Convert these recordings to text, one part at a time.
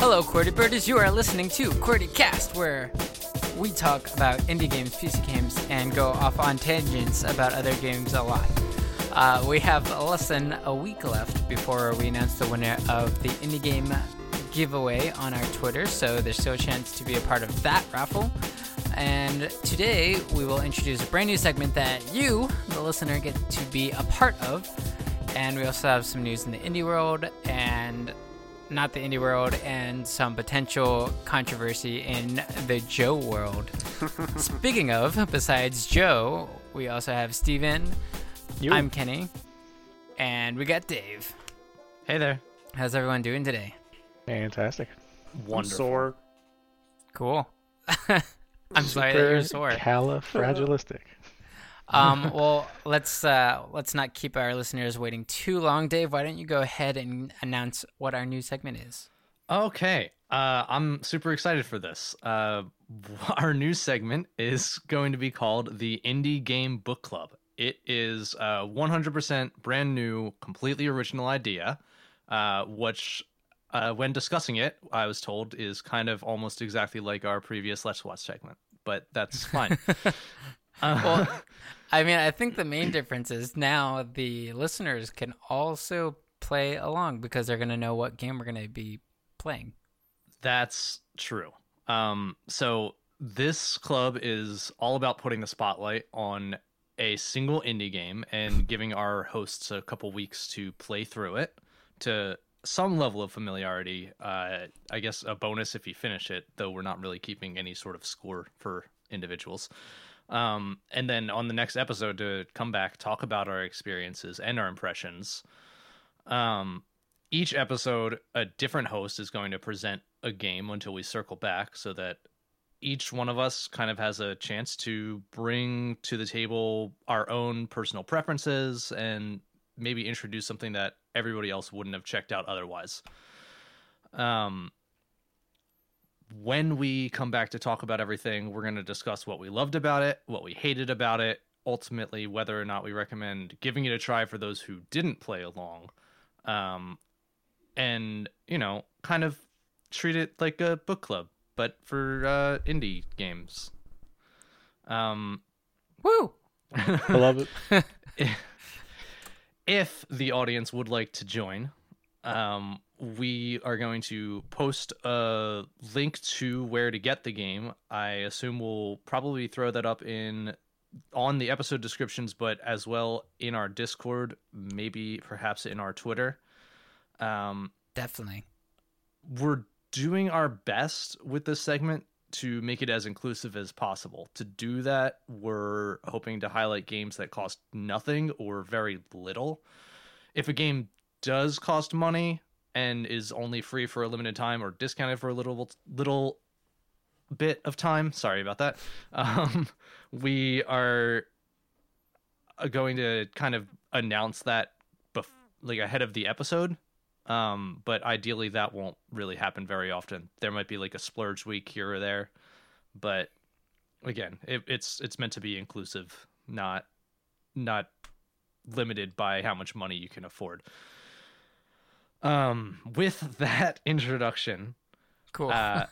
Hello, QWERTY Birders. You are listening to QWERTY Cast, where we talk about indie games, PC games, and go off on tangents about other games a lot. Uh, we have less than a week left before we announce the winner of the indie game giveaway on our Twitter, so there's still a chance to be a part of that raffle. And today we will introduce a brand new segment that you, the listener, get to be a part of. And we also have some news in the indie world and not the indie world and some potential controversy in the Joe world. Speaking of, besides Joe, we also have Steven. You. I'm Kenny. And we got Dave. Hey there. How's everyone doing today? Fantastic. Wonderful. Sore. Cool. I'm sorry that you're sore. Califragilistic. Um, well, let's uh, let's not keep our listeners waiting too long. Dave, why don't you go ahead and announce what our new segment is? Okay. Uh, I'm super excited for this. Uh, our new segment is going to be called the Indie Game Book Club. It is a 100% brand new, completely original idea, uh, which, uh, when discussing it, I was told is kind of almost exactly like our previous Let's Watch segment, but that's fine. Uh, Well, I mean, I think the main difference is now the listeners can also play along because they're going to know what game we're going to be playing. That's true. Um, so this club is all about putting the spotlight on a single indie game and giving our hosts a couple weeks to play through it to some level of familiarity. Uh, I guess a bonus if you finish it, though we're not really keeping any sort of score for individuals. Um, and then on the next episode to come back, talk about our experiences and our impressions. Um, each episode, a different host is going to present a game until we circle back so that each one of us kind of has a chance to bring to the table our own personal preferences and maybe introduce something that everybody else wouldn't have checked out otherwise. Um, when we come back to talk about everything, we're going to discuss what we loved about it, what we hated about it, ultimately whether or not we recommend giving it a try for those who didn't play along. Um, and, you know, kind of treat it like a book club, but for uh, indie games. Um, Woo! I love it. if the audience would like to join, um, we are going to post a link to where to get the game. I assume we'll probably throw that up in on the episode descriptions, but as well in our Discord, maybe perhaps in our Twitter. Um, Definitely. we're doing our best with this segment to make it as inclusive as possible. To do that, we're hoping to highlight games that cost nothing or very little. If a game does cost money and is only free for a limited time or discounted for a little little bit of time, sorry about that. Um, we are uh, going to kind of announce that bef- like ahead of the episode um, but ideally that won't really happen very often. There might be like a splurge week here or there, but again, it, it's it's meant to be inclusive, not not limited by how much money you can afford. Um, with that introduction, Cool. uh,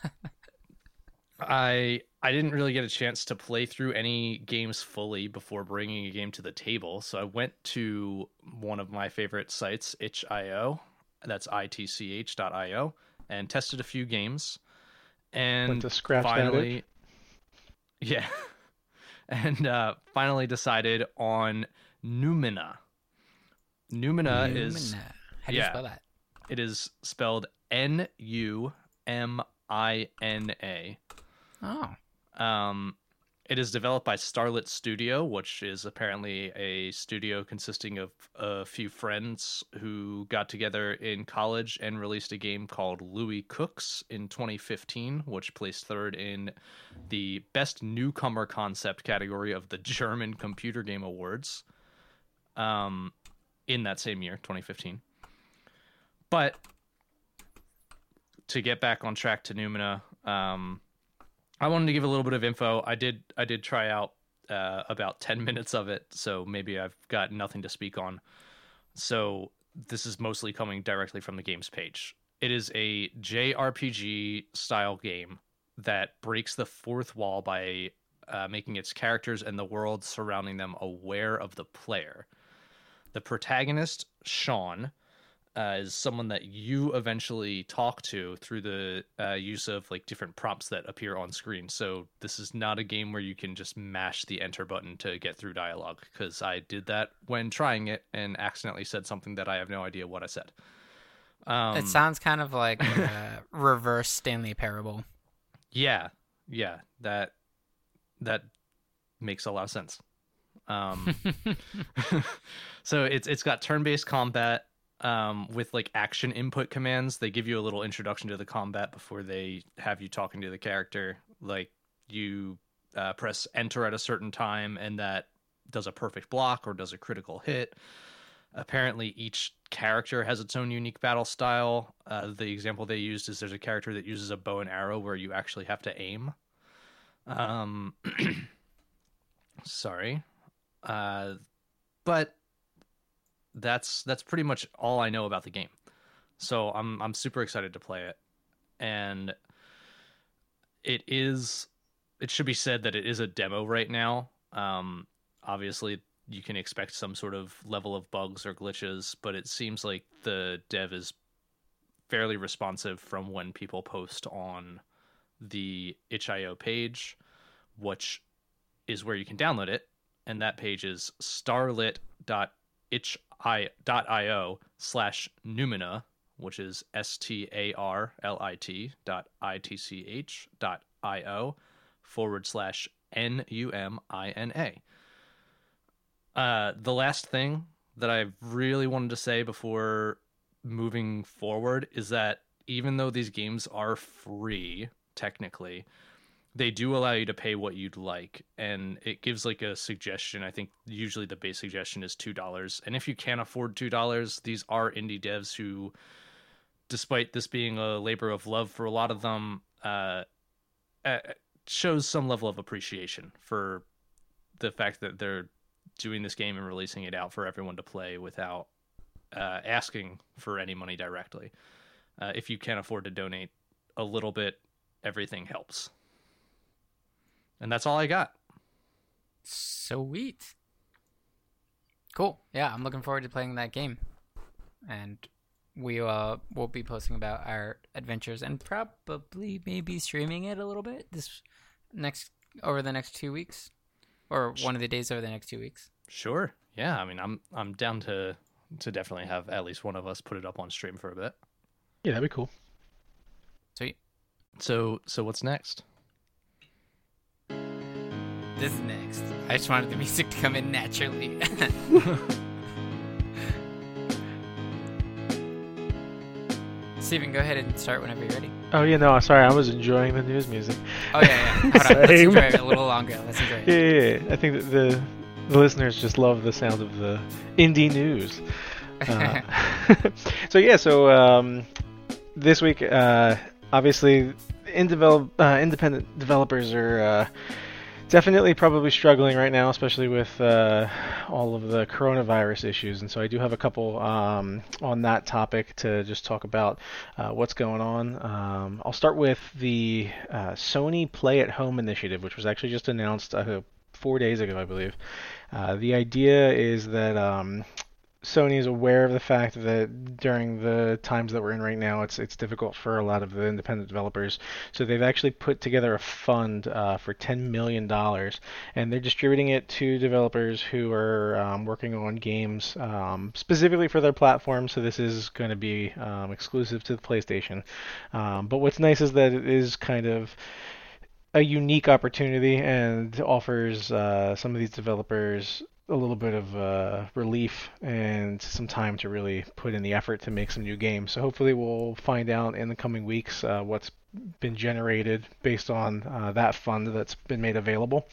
I I didn't really get a chance to play through any games fully before bringing a game to the table, so I went to one of my favorite sites, itch.io. That's itch.io, and tested a few games. And Went to scratch that finally, yeah, and uh, finally decided on Numina. Numina is How do you spell that? It is spelled N U M I N A. Oh. Um, it is developed by Starlit Studio, which is apparently a studio consisting of a few friends who got together in college and released a game called Louis Cooks in 2015, which placed third in the Best Newcomer Concept category of the German Computer Game Awards um, in that same year, 2015. But to get back on track to Numina, um, I wanted to give a little bit of info. I did I did try out uh, about ten minutes of it, so maybe I've got nothing to speak on. So this is mostly coming directly from the games page. it is a JRPG style game that breaks the fourth wall by uh, making its characters and the world surrounding them aware of the player. The protagonist, Sean, uh, is someone that you eventually talk to through the uh, use of like different prompts that appear on screen. So this is not a game where you can just mash the enter button to get through dialogue because I did that when trying it and accidentally said something that I have no idea what I said. Um, it sounds kind of like a reverse Stanley Parable. Yeah, yeah, that that makes a lot of sense. Um, so it's it's got turn-based combat um, with like action input commands. They give you a little introduction to the combat before they have you talking to the character. Like you uh, press enter at a certain time, and that does a perfect block or does a critical hit. Apparently, each character has its own unique battle style. Uh, the example they used is there's a character that uses a bow and arrow where you actually have to aim. Um, sorry, uh, but that's that's pretty much all I know about the game. So I'm I'm super excited to play it, and it is. It should be said that it is a demo right now. Um, obviously, you can expect some sort of level of bugs or glitches, but it seems like the dev is fairly responsive from when people post on the itch.io page, which is where you can download it. And that page is starlit.itch.io slash Numina, which is S T A R L I T dot I T C H dot I O forward slash N U M I N A. Uh, the last thing that I really wanted to say before moving forward is that even though these games are free, technically, they do allow you to pay what you'd like. And it gives like a suggestion. I think usually the base suggestion is $2. And if you can't afford $2, these are indie devs who, despite this being a labor of love for a lot of them, uh, uh shows some level of appreciation for the fact that they're doing this game and releasing it out for everyone to play without uh, asking for any money directly. Uh, if you can't afford to donate a little bit, everything helps. And that's all I got. Sweet. Cool. Yeah, I'm looking forward to playing that game. And we uh will be posting about our adventures and probably maybe streaming it a little bit this next over the next 2 weeks or one of the days over the next 2 weeks. Sure. Yeah, I mean, I'm I'm down to to definitely have at least one of us put it up on stream for a bit. Yeah, that'd be cool. Sweet. So so what's next? This next. I just wanted the music to come in naturally. Steven, go ahead and start whenever you're ready. Oh yeah, no, sorry, I was enjoying the news music. Oh yeah, yeah. Hold on. Let's enjoy it a little longer. Let's enjoy it. Yeah, yeah, yeah. I think that the the listeners just love the sound of the indie news. Uh, so yeah, so um, this week, uh, obviously, in develop, uh, independent developers are uh, definitely probably struggling right now, especially with uh, all of the coronavirus issues. And so I do have a couple um, on that topic to just talk about uh, what's going on. Um, I'll start with the uh, Sony Play at Home initiative, which was actually just announced uh, four days ago, I believe. Uh, the idea is that um, Sony is aware of the fact that during the times that we're in right now, it's it's difficult for a lot of the independent developers. So they've actually put together a fund uh, for ten million dollars, and they're distributing it to developers who are um, working on games um, specifically for their platform. So this is going to be um, exclusive to the PlayStation. Um, but what's nice is that it is kind of a unique opportunity and offers uh, some of these developers a little bit of uh, relief and some time to really put in the effort to make some new games. So hopefully we'll find out in the coming weeks uh, what's been generated based on uh, that fund that's been made available.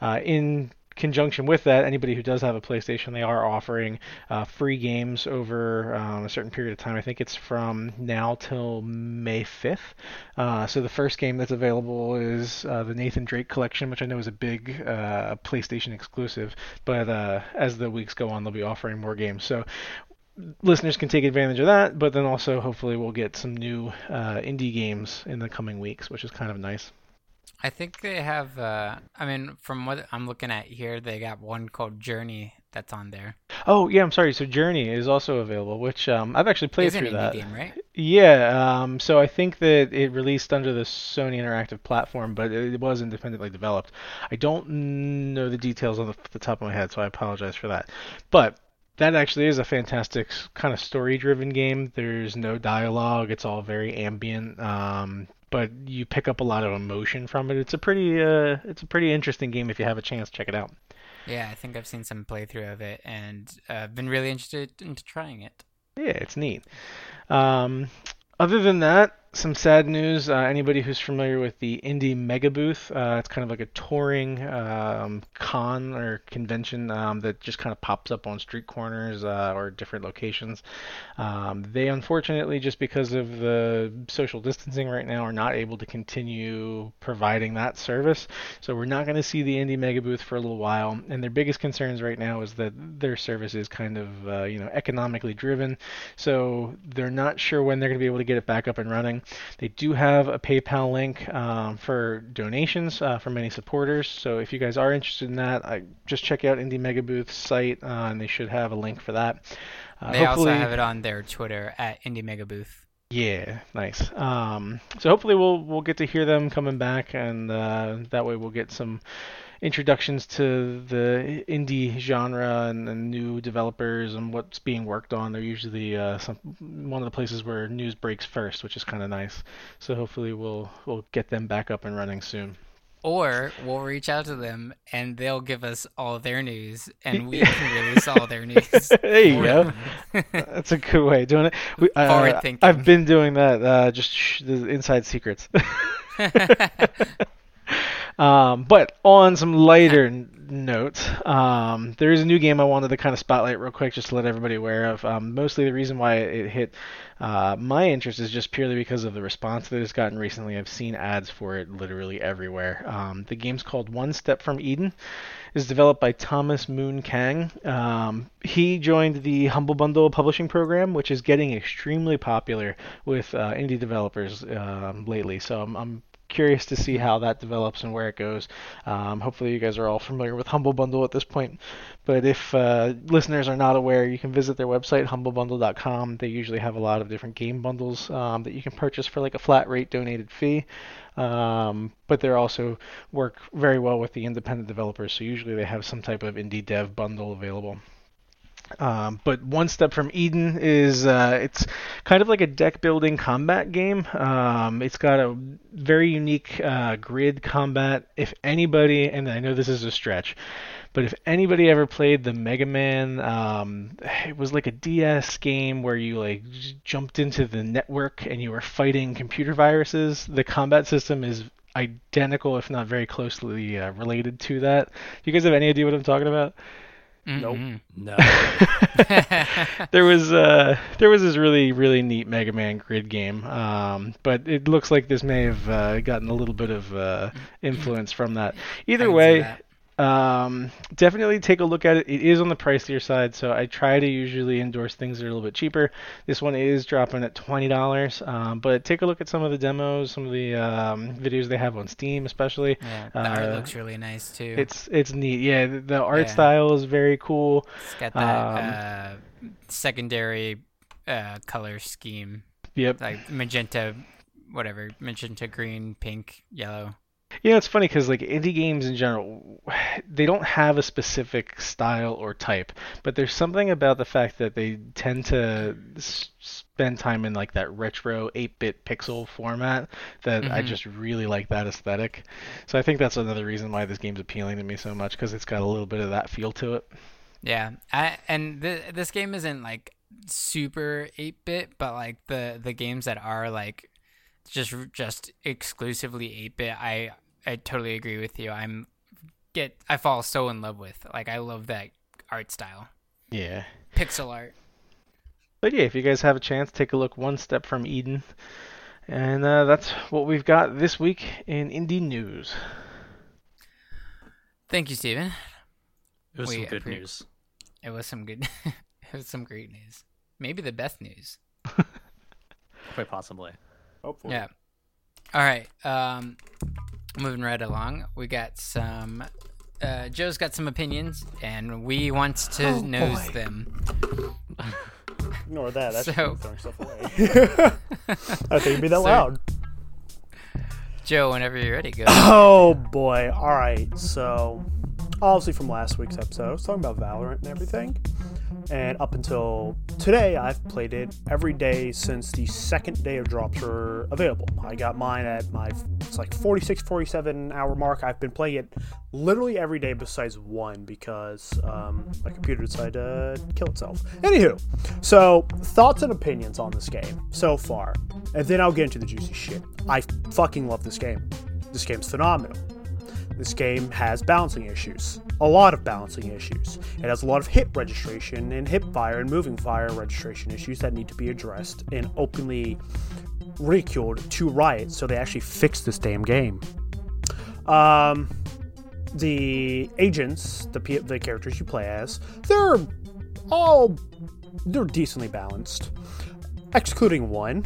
Uh, in conjunction with that, anybody who does have a PlayStation, they are offering uh, free games over um, a certain period of time. I think it's from now till May 5th. Uh, so the first game that's available is uh, the Nathan Drake collection, which I know is a big uh, PlayStation exclusive. But uh, as the weeks go on, they'll be offering more games. So listeners can take advantage of that, but then also hopefully we'll get some new uh, indie games in the coming weeks, which is kind of nice. I think they have. Uh, I mean, from what I'm looking at here, they got one called Journey that's on there. Oh yeah, I'm sorry. So Journey is also available, which um, I've actually played It's through indie that. game, right? Yeah, um, so I think that it released under the Sony Interactive platform, but it was independently developed. I don't know the details on the, the top of my head, so I apologize for that. But that actually is a fantastic kind of story-driven game. There's no dialogue; it's all very ambient. Um, but you pick up a lot of emotion from it. It's a pretty, uh, it's a pretty interesting game. If you have a chance, check it out. Yeah, I think I've seen some playthrough of it and uh, been really interested into trying it. Yeah, it's neat. Um, other than that, some sad news. Uh, anybody who's familiar with the Indie Mega Booth, uh, it's kind of like a touring um, con or convention um, that just kind of pops up on street corners uh, or different locations. Um, they unfortunately, just because of the social distancing right now, are not able to continue providing that service. So we're not going to see the Indie Mega Booth for a little while. And their biggest concerns right now is that their service is kind of uh, you know economically driven. So they're not sure when they're going to be able to get it back up and running. They do have a PayPal link um, for donations uh, from many supporters. So if you guys are interested in that, I just check out Indie Mega Booth's site, uh, and they should have a link for that. Uh, They also have it on their Twitter at Indie Mega Booth. yeah, nice. Um, so hopefully we'll we'll get to hear them coming back, and uh, that way we'll get some introductions to the indie genre and, and new developers and what's being worked on. They're usually uh, some one of the places where news breaks first, which is kind of nice. So hopefully we'll we'll get them back up and running soon. Or we'll reach out to them and they'll give us all their news and we can release all their news. there you go. That's a good way of doing it. We, uh, Forward thinking. I've been doing that. Uh, just sh- the inside secrets. Um, but on some lighter n- notes, um, there is a new game I wanted to kind of spotlight real quick, just to let everybody aware of. Um, mostly the reason why it hit uh, my interest is just purely because of the response that it's gotten recently. I've seen ads for it literally everywhere. Um, the game's called One Step from Eden. Is developed by Thomas Moon Kang. Um, he joined the Humble Bundle publishing program, which is getting extremely popular with uh, indie developers um, lately. So I'm, I'm curious to see how that develops and where it goes. Um, hopefully, you guys are all familiar with Humble Bundle at this point. But if uh, listeners are not aware, you can visit their website, humblebundle.com. They usually have a lot of different game bundles um, that you can purchase for like a flat rate donated fee. Um, but they also work very well with the independent developers, so usually they have some type of indie dev bundle available. Um, but one step from Eden is uh, it's kind of like a deck building combat game. Um, it's got a very unique uh, grid combat. If anybody, and I know this is a stretch, but if anybody ever played the Mega Man, um, it was like a DS game where you like jumped into the network and you were fighting computer viruses. The combat system is identical, if not very closely uh, related to that. Do you guys have any idea what I'm talking about? Nope. Mhm. No. there was uh, there was this really really neat Mega Man grid game, um, but it looks like this may have uh, gotten a little bit of uh, influence from that. Either way, that. Um, definitely take a look at it. It is on the pricier side, so I try to usually endorse things that are a little bit cheaper. This one is dropping at twenty dollars, um, but take a look at some of the demos, some of the um, videos they have on Steam, especially. Yeah, the art uh, looks really nice too. It's it's neat. Yeah, the, the art Yeah. style is very cool. It's got that um, uh, secondary uh, color scheme, Yep. like magenta, whatever, magenta, green, pink, yellow. You know, it's funny because like indie games in general, they don't have a specific style or type, but there's something about the fact that they tend to s- spend time in like that retro 8-bit pixel format that I Mhm. just really like that aesthetic. So I think that's another reason why this game's appealing to me so much because it's got a little bit of that feel to it. Yeah, I, and th- this game isn't like super 8-bit, but like the the games that are like just just exclusively 8-bit, I I totally agree with you. I'm get I fall so in love with. Like I love that art style. Yeah. Pixel art. But yeah, if you guys have a chance, take a look one step from Eden. And uh, that's what we've got this week in indie news. Thank you, Steven. It was We some good appre- news. It was some good it was some great news. maybe the best news. Quite possibly. Hopefully. Yeah. All right. Um, moving right along, we got some. Uh, Joe's got some opinions, and we want to Oh, nose boy. them. Ignore that. That's So- throwing stuff away. I think it'd be that So- loud. Joe, whenever you're ready, go. Oh boy. All right. So, obviously from last week's episode, I was talking about Valorant and everything. And up until today, I've played it every day since the second day of drops were available. I got mine at my it's like 46, 47 hour mark. I've been playing it literally every day besides one because um, my computer decided to kill itself. Anywho, so thoughts and opinions on this game so far, and then I'll get into the juicy shit. I fucking love this game. This game's phenomenal. This game has balancing issues, a lot of balancing issues. It has a lot of hit registration and hip fire and moving fire registration issues that need to be addressed and openly ridiculed to Riot, so they actually fixed this damn game. Um, the agents, the the characters you play as, they're all they're decently balanced, excluding one,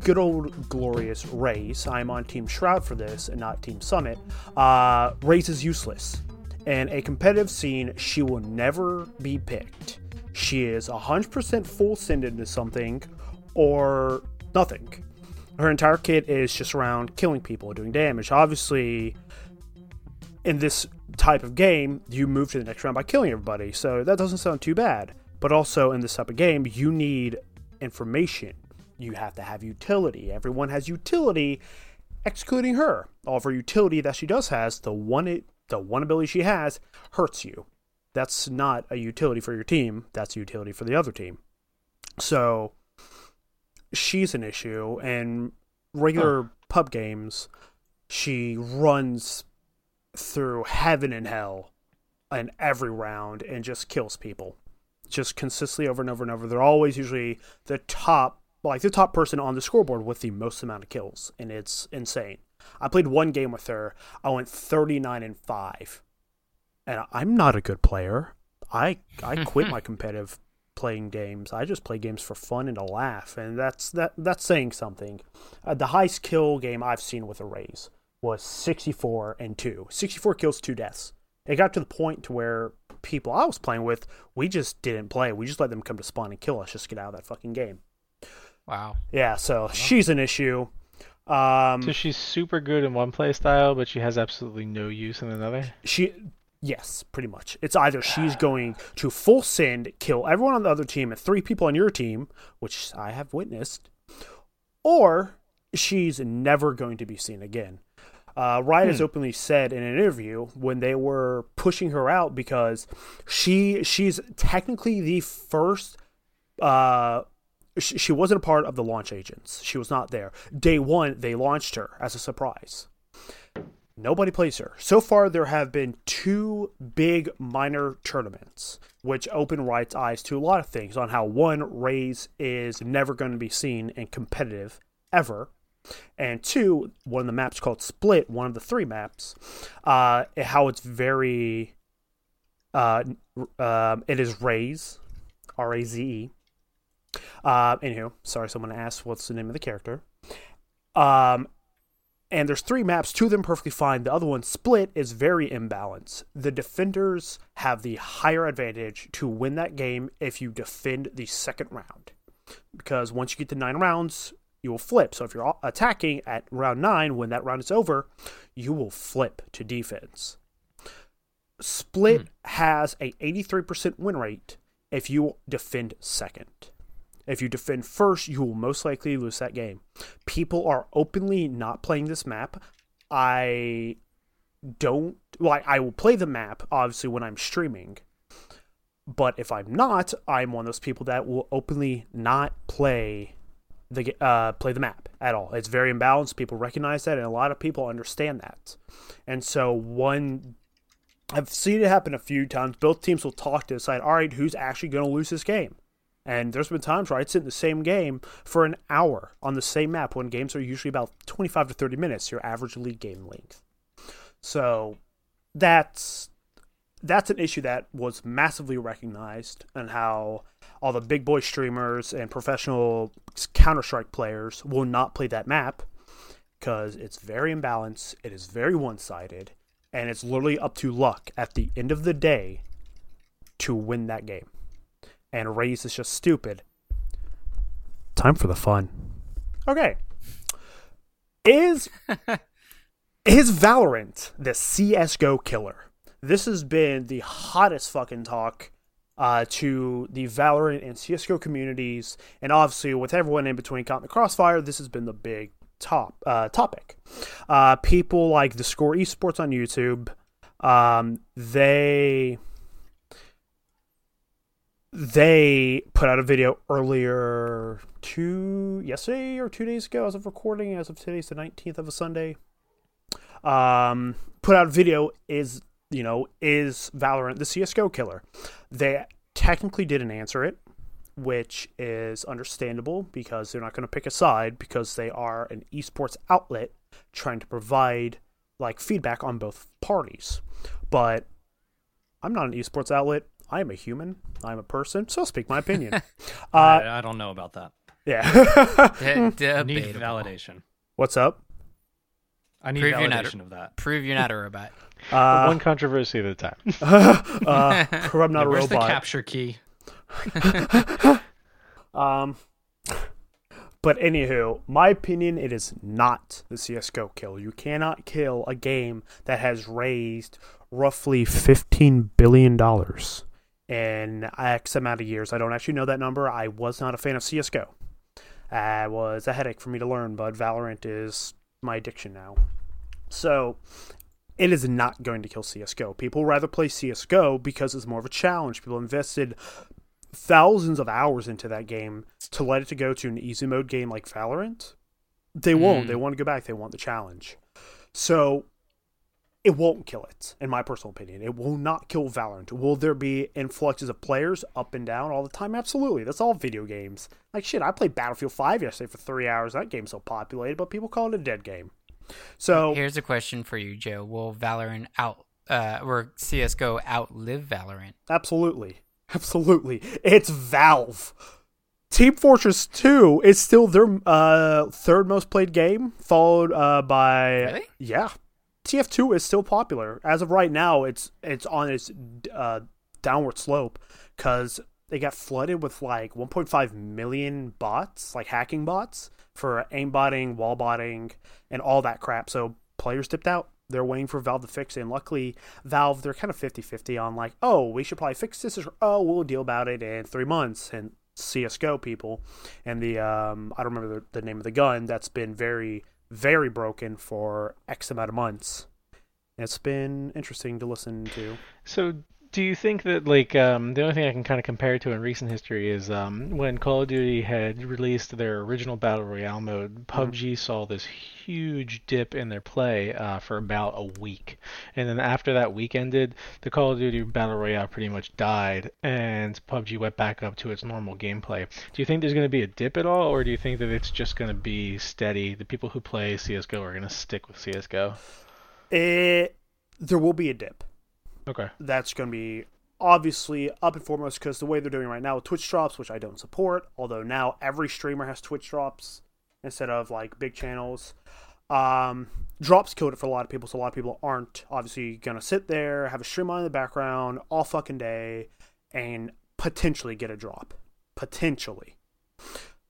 good old glorious Raze. I'm on Team Shroud for this and not Team Summit. Uh, Raze is useless. In a competitive scene, she will never be picked. She is 100% full send into something or nothing. Her entire kit is just around killing people, doing damage. Obviously, in this type of game, you move to the next round by killing everybody, so that doesn't sound too bad. But also, in this type of game, you need information. You have to have utility. Everyone has utility, excluding her. All of her utility that she does has, the one it, the one ability she has, hurts you. That's not a utility for your team. That's a utility for the other team. So she's an issue. And regular pub games, she runs through heaven and hell in every round and just kills people just consistently over and over and over. They're always usually the top, like the top person on the scoreboard with the most amount of kills, and it's insane. I played one game with her. I went 39 and 5. And I'm not a good player. I I quit my competitive playing games. I just play games for fun and a laugh, and that's that that's saying something. Uh, the highest kill game I've seen with a Raze was 64 and 2. 64 kills, 2 deaths. It got to the point to where people I was playing with, we just didn't play. We just let them come to spawn and kill us. Just get out of that fucking game. Wow. Yeah, so she's an issue. Um, So she's super good in one play style, but she has absolutely no use in another. she, yes, pretty much. It's either she's going to full send, kill everyone on the other team and three people on your team, which I have witnessed, or she's never going to be seen again. Uh, Riot has openly said in an interview when they were pushing her out because she she's technically the first. Uh, she, wasn't a part of the launch agents. She was not there. Day one, they launched her as a surprise. Nobody plays her. So far, there have been two big minor tournaments, which open Riot's eyes to a lot of things on how one, Raze is never going to be seen and competitive ever. And two, one of the maps called Split, one of the three maps, uh, how it's very, uh, um, it is Raze, R A Z E. Uh, anywho, sorry, someone asked what's the name of the character. Um, and there's three maps, two of them perfectly fine. The other one, Split, is very imbalanced. The defenders have the higher advantage to win that game if you defend the second round. Because once you get to nine rounds, you will flip. So if you're attacking at round nine, when that round is over, you will flip to defense. Split has a 83% win rate if you defend second. If you defend first, you will most likely lose that game. People are openly not playing this map. I don't like I will play the map obviously when I'm streaming. But if I'm not, I'm one of those people that will openly not play the uh, play the map at all. It's very imbalanced. People recognize that, and a lot of people understand that. And so one, I've seen it happen a few times. Both teams will talk to decide, all right, who's actually going to lose this game. And there's been times where I'd sit in the same game for an hour on the same map when games are usually about 25 to 30 minutes, your average league game length. So that's that's an issue that was massively recognized and how all the big boy streamers and professional Counter Strike players will not play that map because it's very imbalanced, it is very one sided, and it's literally up to luck at the end of the day to win that game. And Raze is just stupid. Time for the fun. Okay. Is is Valorant the CS:GO killer? This has been the hottest fucking talk uh, to the Valorant and CS:GO communities, and obviously with everyone in between caught in the crossfire, this has been the big top uh, topic. Uh, people like the Score Esports on YouTube, um, they they put out a video earlier two yesterday or two days ago as of recording as of today's the 19th of a sunday. Um put out a video is you know is valorant the csgo killer. They technically didn't answer it which is understandable because they're not going to pick a side because they are an esports outlet trying to provide like feedback on both parties. But i'm not an esports outlet I am a human. I'm a person, so I'll speak my opinion. uh, I, I don't know about that. yeah. De- I need debatable. validation. What's up? I need Prove you're not- validation of that. Prove you're not a robot. Uh, One controversy at a time. uh, prove I'm not a Where's the capture key? Um, but anywho, my opinion, it is not the CS:GO kill. You cannot kill a game that has raised roughly fifteen billion dollars in X amount of years. I don't actually know that number. I was not a fan of CS:GO. Uh, it was a headache for me to learn, but Valorant is my addiction now. So it is not going to kill CS:GO. People rather play CS:GO because it's more of a challenge. People invested thousands of hours into that game to let it to go to an easy mode game like Valorant. They won't. Mm. They want to go back. They want the challenge. So it won't kill it, in my personal opinion. It will not kill Valorant. Will there be influxes of players up and down all the time? Absolutely. That's all video games. Like shit, I played Battlefield 5 yesterday for three hours. That game's so populated, but people call it a dead game. So Here's a question for you, Joe. Will Valorant out uh or CS:GO outlive Valorant? Absolutely. Absolutely. It's Valve. Team Fortress 2 is still their uh, third most played game, followed uh, by Really? yeah. TF2 is still popular. As of right now, it's it's on its uh, downward slope cuz they got flooded with like 1.5 million bots, like hacking bots for aimbotting, wallbotting, and all that crap. So players dipped out. They're waiting for Valve to fix it. And luckily, Valve, they're kind of 50 50 on like, oh, we should probably fix this, or oh, we'll deal about it in three months. And CSGO people and the, um, I don't remember the, the name of the gun that's been very, very broken for X amount of months. It's been interesting to listen to. So, do you think that like um, the only thing I can kind of compare it to in recent history is um, when Call of Duty had released their original battle royale mode, PUBG saw this huge dip in their play uh, for about a week, and then after that week ended, the Call of Duty battle royale pretty much died, and PUBG went back up to its normal gameplay. Do you think there's going to be a dip at all, or do you think that it's just going to be steady? The people who play CS:GO are going to stick with CS:GO. It, there will be a dip. Okay. that's going to be obviously up and foremost because the way they're doing right now with Twitch drops, which I don't support, although now every streamer has Twitch drops instead of like big channels. Um, drops killed it for a lot of people, so a lot of people aren't obviously going to sit there, have a stream on in the background all fucking day, and potentially get a drop. Potentially.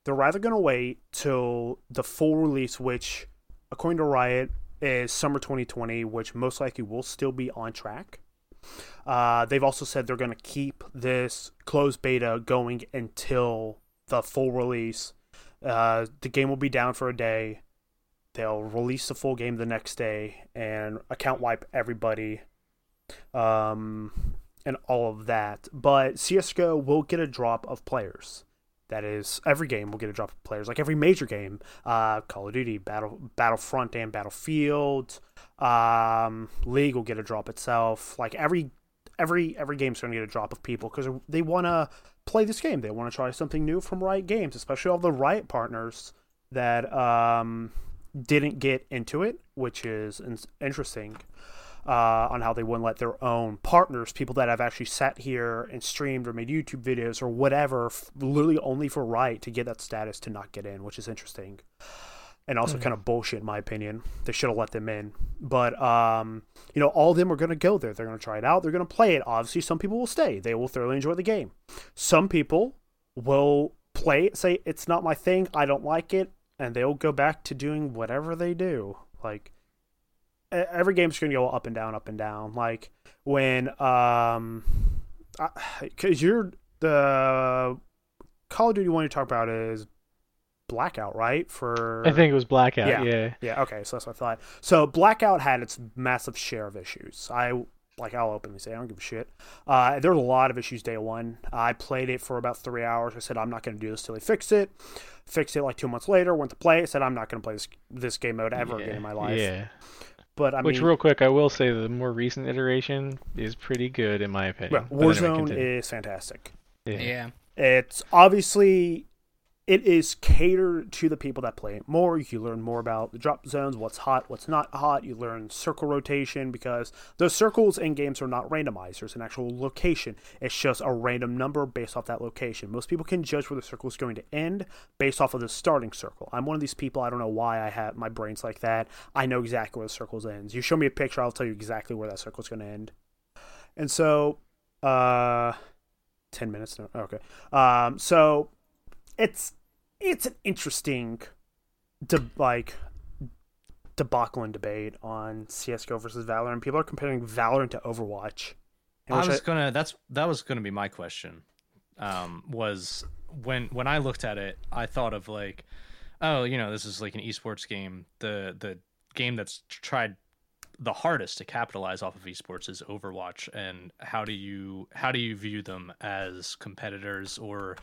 They're rather going to wait till the full release, which, according to Riot, is summer 2020, which most likely will still be on track. Uh, they've also said they're going to keep this closed beta going until the full release. Uh, the game will be down for a day. They'll release the full game the next day and account wipe everybody, um, and all of that. But CS:GO will get a drop of players. That is, every game will get a drop of players. Like every major game, uh, Call of Duty, Battle Battlefront, and Battlefield. Um, League will get a drop itself. Like every every every game's going to get a drop of people because they want to play this game. They want to try something new from Riot Games, especially all the Riot partners that um, didn't get into it, which is interesting. Uh, on how they wouldn't let their own partners, people that have actually sat here and streamed or made YouTube videos or whatever, f- literally only for Riot to get that status to not get in, which is interesting. And also Mhm. kind of bullshit, in my opinion. They should have let them in. But, um, you know, all of them are going to go there. They're going to try it out. They're going to play it. Obviously, some people will stay. They will thoroughly enjoy the game. Some people will play it, say, it's not my thing. I don't like it. And they'll go back to doing whatever they do. Like, every game's going to go up and down, up and down. Like, when, um, because you're the Call of Duty one you talk about is Blackout, right? For I think it was Blackout. Yeah. Yeah. yeah, okay, so that's what I thought. So Blackout had its massive share of issues. I like I'll openly say I don't give a shit. Uh, there was a lot of issues day one. I played it for about three hours. I said I'm not going to do this till they fix it. Fixed it like two months later. Went to play it. Said I'm not going to play this this game mode ever yeah. again in my life. Yeah. But I Which, mean, real quick, I will say the more recent iteration is pretty good in my opinion. well, But anyway, Warzone is fantastic. Yeah. Yeah. It's obviously it is catered to the people that play it more. You learn more about the drop zones, what's hot, what's not hot. You learn circle rotation because those circles in games are not randomized. There's an actual location. It's just a random number based off that location. Most people can judge where the circle is going to end based off of the starting circle. I'm one of these people. I don't know why I have my brain's like that. I know exactly where the circle ends. You show me a picture, I'll tell you exactly where that circle is going to end. And so, uh, ten minutes. No, okay. Um, so it's it's an interesting, de- like debacle and debate on CS:GO versus Valorant. People are comparing Valorant to Overwatch. I was gonna. That's that was gonna be my question. Um, was when when I looked at it, I thought of like, oh, you know, this is like an esports game. The the game that's tried the hardest to capitalize off of esports is Overwatch. And how do you how do you view them as competitors, or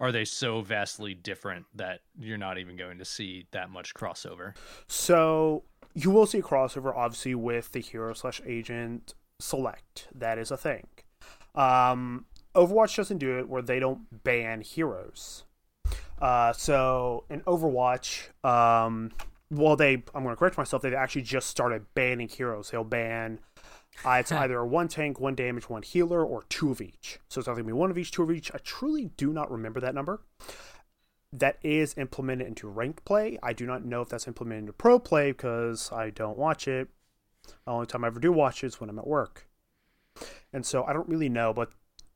are they so vastly different that you're not even going to see that much crossover? So you will see a crossover, obviously, with the hero slash agent select. That is a thing. Um, Overwatch doesn't do it where they don't ban heroes. Uh, so in Overwatch, um, well, they I'm going to correct myself. They've actually just started banning heroes. They'll ban. Uh, it's either a one tank, one damage, one healer, or two of each. So it's either going to be one of each, two of each. I truly do not remember that number that is implemented into ranked play. I do not know if that's implemented into pro play because I don't watch it. The only time I ever do watch it is when I'm at work. And so I don't really know, but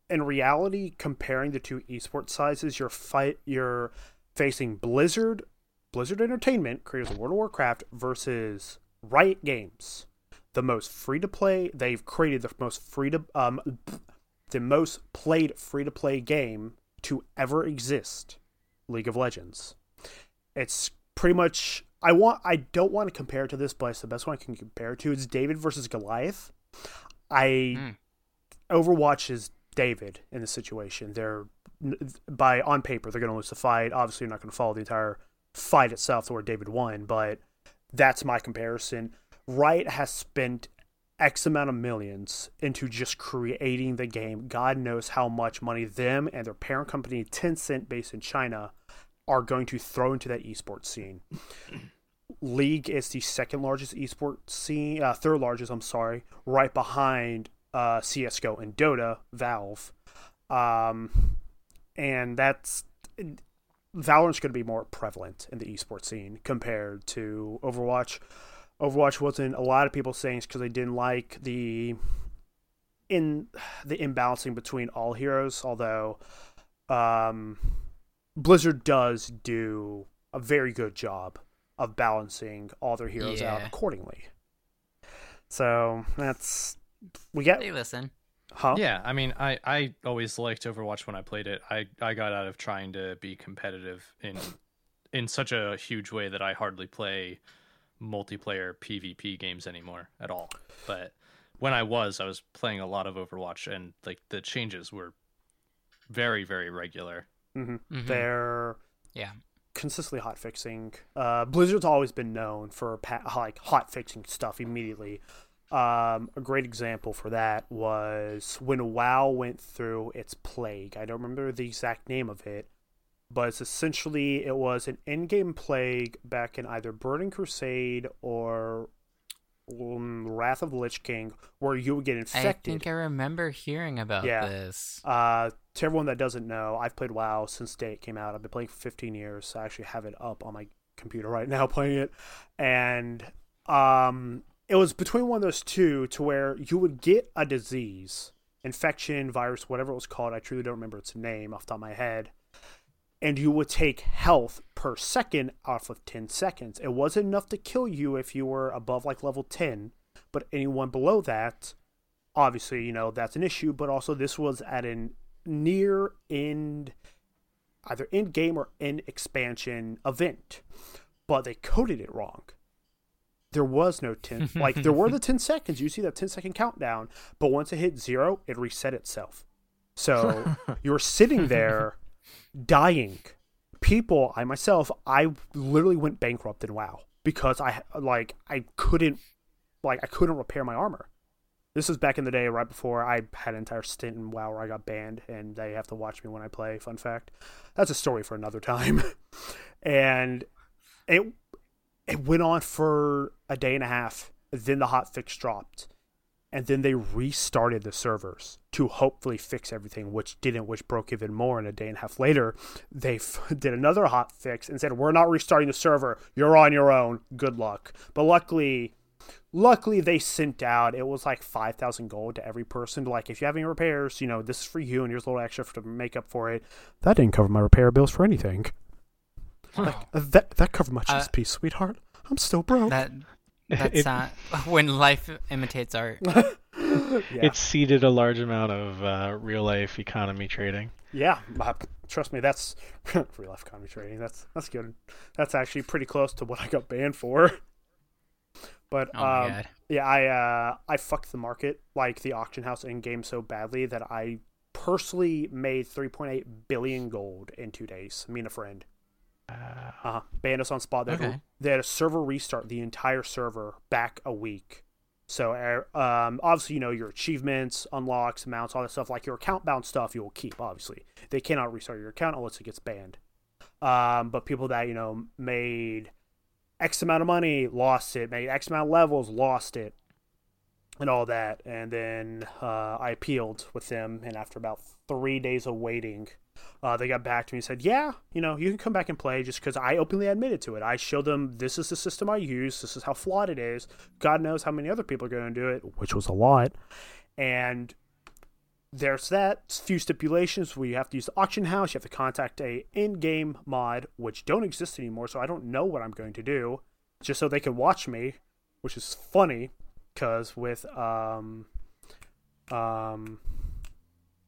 in reality, comparing the two esports sizes, you're fight you're facing Blizzard, Blizzard Entertainment, creators of World of Warcraft, versus Riot Games, the most free to play. They've created the most free to um, the most played free to play game to ever exist. League of Legends. It's pretty much I want I don't want to compare it to this, but it's the best one I can compare it to. It's David versus Goliath. I Hmm. Overwatch is David in this situation. They're by on paper they're going to lose the fight. Obviously, you're not going to follow the entire fight itself to where David won, but that's my comparison. Riot has spent X amount of millions into just creating the game. God knows how much money them and their parent company Tencent, based in China, are going to throw into that esports scene. League is the second largest esports scene, uh, third largest, I'm sorry, right behind uh, CS:GO and Dota, Valve, um, and that's Valorant's going to be more prevalent in the esports scene compared to Overwatch. Overwatch wasn't a lot of people saying it's because they didn't like the in the imbalancing between all heroes, although um, Blizzard does do a very good job of balancing all their heroes out accordingly. So that's we get They listen. huh? Yeah, I mean, I I always liked Overwatch when I played it. I I got out of trying to be competitive in in such a huge way that I hardly play multiplayer PvP games anymore at all. But when I was, I was playing a lot of Overwatch and like the changes were very very regular. hmm Mhm. They're Yeah. consistently hot fixing. Uh, Blizzard's always been known for pa- like hot fixing stuff immediately. Um, a great example for that was when WoW went through its plague. I don't remember the exact name of it, but it's essentially it was an in-game plague back in either Burning Crusade or um, Wrath of the Lich King, where you would get infected. I think I remember hearing about Yeah. this. Uh, to everyone that doesn't know, I've played WoW since day it came out. I've been playing for 15 years. so I actually have it up on my computer right now playing it. And um, it was between one of those two to where you would get a disease, infection, virus, whatever it was called. I truly don't remember its name off the top of my head. And you would take health per second off of 10 seconds. It wasn't enough to kill you if you were above like level 10, but anyone below that obviously, you know, that's an issue, but also this was at an near end, either end game or end expansion event, but they coded it wrong. There was no 10, like, there were the 10 seconds. You see that 10 second countdown, but once it hit zero, it reset itself. So you were sitting there dying. People, I myself, I literally went bankrupt in WoW because I, like, I couldn't, like, I couldn't repair my armor this was back in the day, right before I had an entire stint in WoW where I got banned, and they have to watch me when I play. Fun fact. That's a story for another time. and it it went on for a day and a half. Then the hot fix dropped, and then they restarted the servers to hopefully fix everything, which didn't, which broke even more. And a day and a half later, they f- did another hot fix and said, "We're not restarting the server. You're on your own. Good luck." But luckily luckily they sent out it was like 5000 gold to every person like if you have any repairs you know this is for you and here's a little extra to make up for it that didn't cover my repair bills for anything like, that that covered my Uh, piece sweetheart i'm still broke That that's It- not when life imitates art. yeah. It seeded a large amount of uh, real life economy trading. yeah uh, trust me that's real life economy trading that's that's good that's actually pretty close to what i got banned for but Oh um. Yeah, I uh I fucked the market like the auction house in game so badly that I personally made 3.8 billion gold in two days. Me and a friend. Uh, Uh, banned us on spot. They, had, Okay. they had a server restart the entire server back a week. So uh, um, obviously, you know your achievements, unlocks, mounts, all that stuff. Like your account bound stuff, you will keep. Obviously, they cannot restart your account unless it gets banned. Um, but people that you know made X amount of money, lost it. Made X amount of levels, lost it, and all that. And then uh, I appealed with them, and after about three days of waiting, uh, they got back to me and said, "Yeah, you know, you can come back and play." Just because I openly admitted to it, I showed them this is the system I use. This is how flawed it is. God knows how many other people are going to do it, which was a lot. And there's that few stipulations where you have to use the auction house. You have to contact a in-game mod, which don't exist anymore. So I don't know what I'm going to do, just so they can watch me, which is funny, because with um um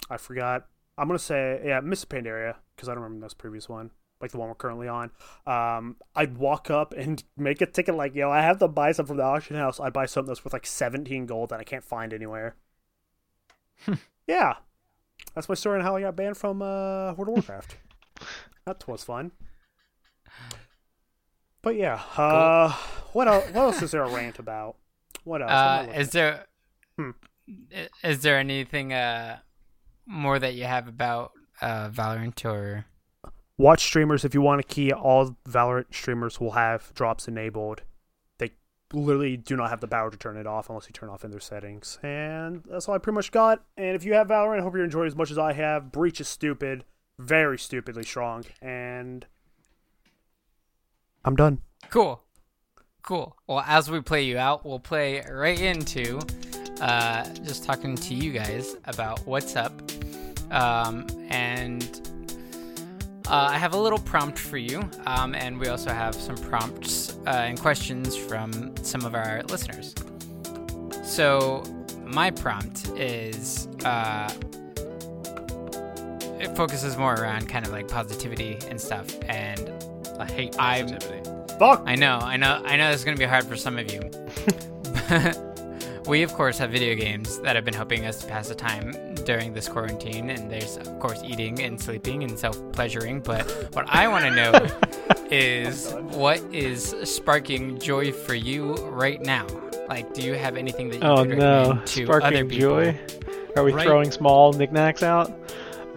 I forgot. I'm gonna say yeah, Miss Pandaria because I don't remember this previous one, like the one we're currently on. Um, I'd walk up and make a ticket like, yo, I have to buy something from the auction house. I buy something that's worth like 17 gold that I can't find anywhere. yeah, that's my story on how I got banned from uh, World of Warcraft. that was fun. But yeah, uh, what else? What else is there a rant about? What else? What am I Uh, is there Hmm. is there anything uh more that you have about uh Valorant or watch streamers if you want a key all valorant streamers will have drops enabled. They literally do not have the power to turn it off unless you turn off in their settings. And that's all i pretty much got. And if you have valorant i hope you're enjoying it as much as i have. Breach is stupid very stupidly strong and i'm done. Cool. Cool. Well, as we play you out, we'll play right into uh, just talking to you guys about what's up. Um, and uh, I have a little prompt for you. Um, and we also have some prompts uh, and questions from some of our listeners. So, my prompt is uh, it focuses more around kind of like positivity and stuff. And I hate I'm- fuck I know, I know, I know this is going to be hard for some of you. we, of course, have video games that have been helping us to pass the time during this quarantine, and there's, of course, eating and sleeping and self pleasuring. But what I want to know is what is sparking joy for you right now? Like, do you have anything that you oh could no, recommend to other people? joy. Are we Right. throwing small knickknacks out?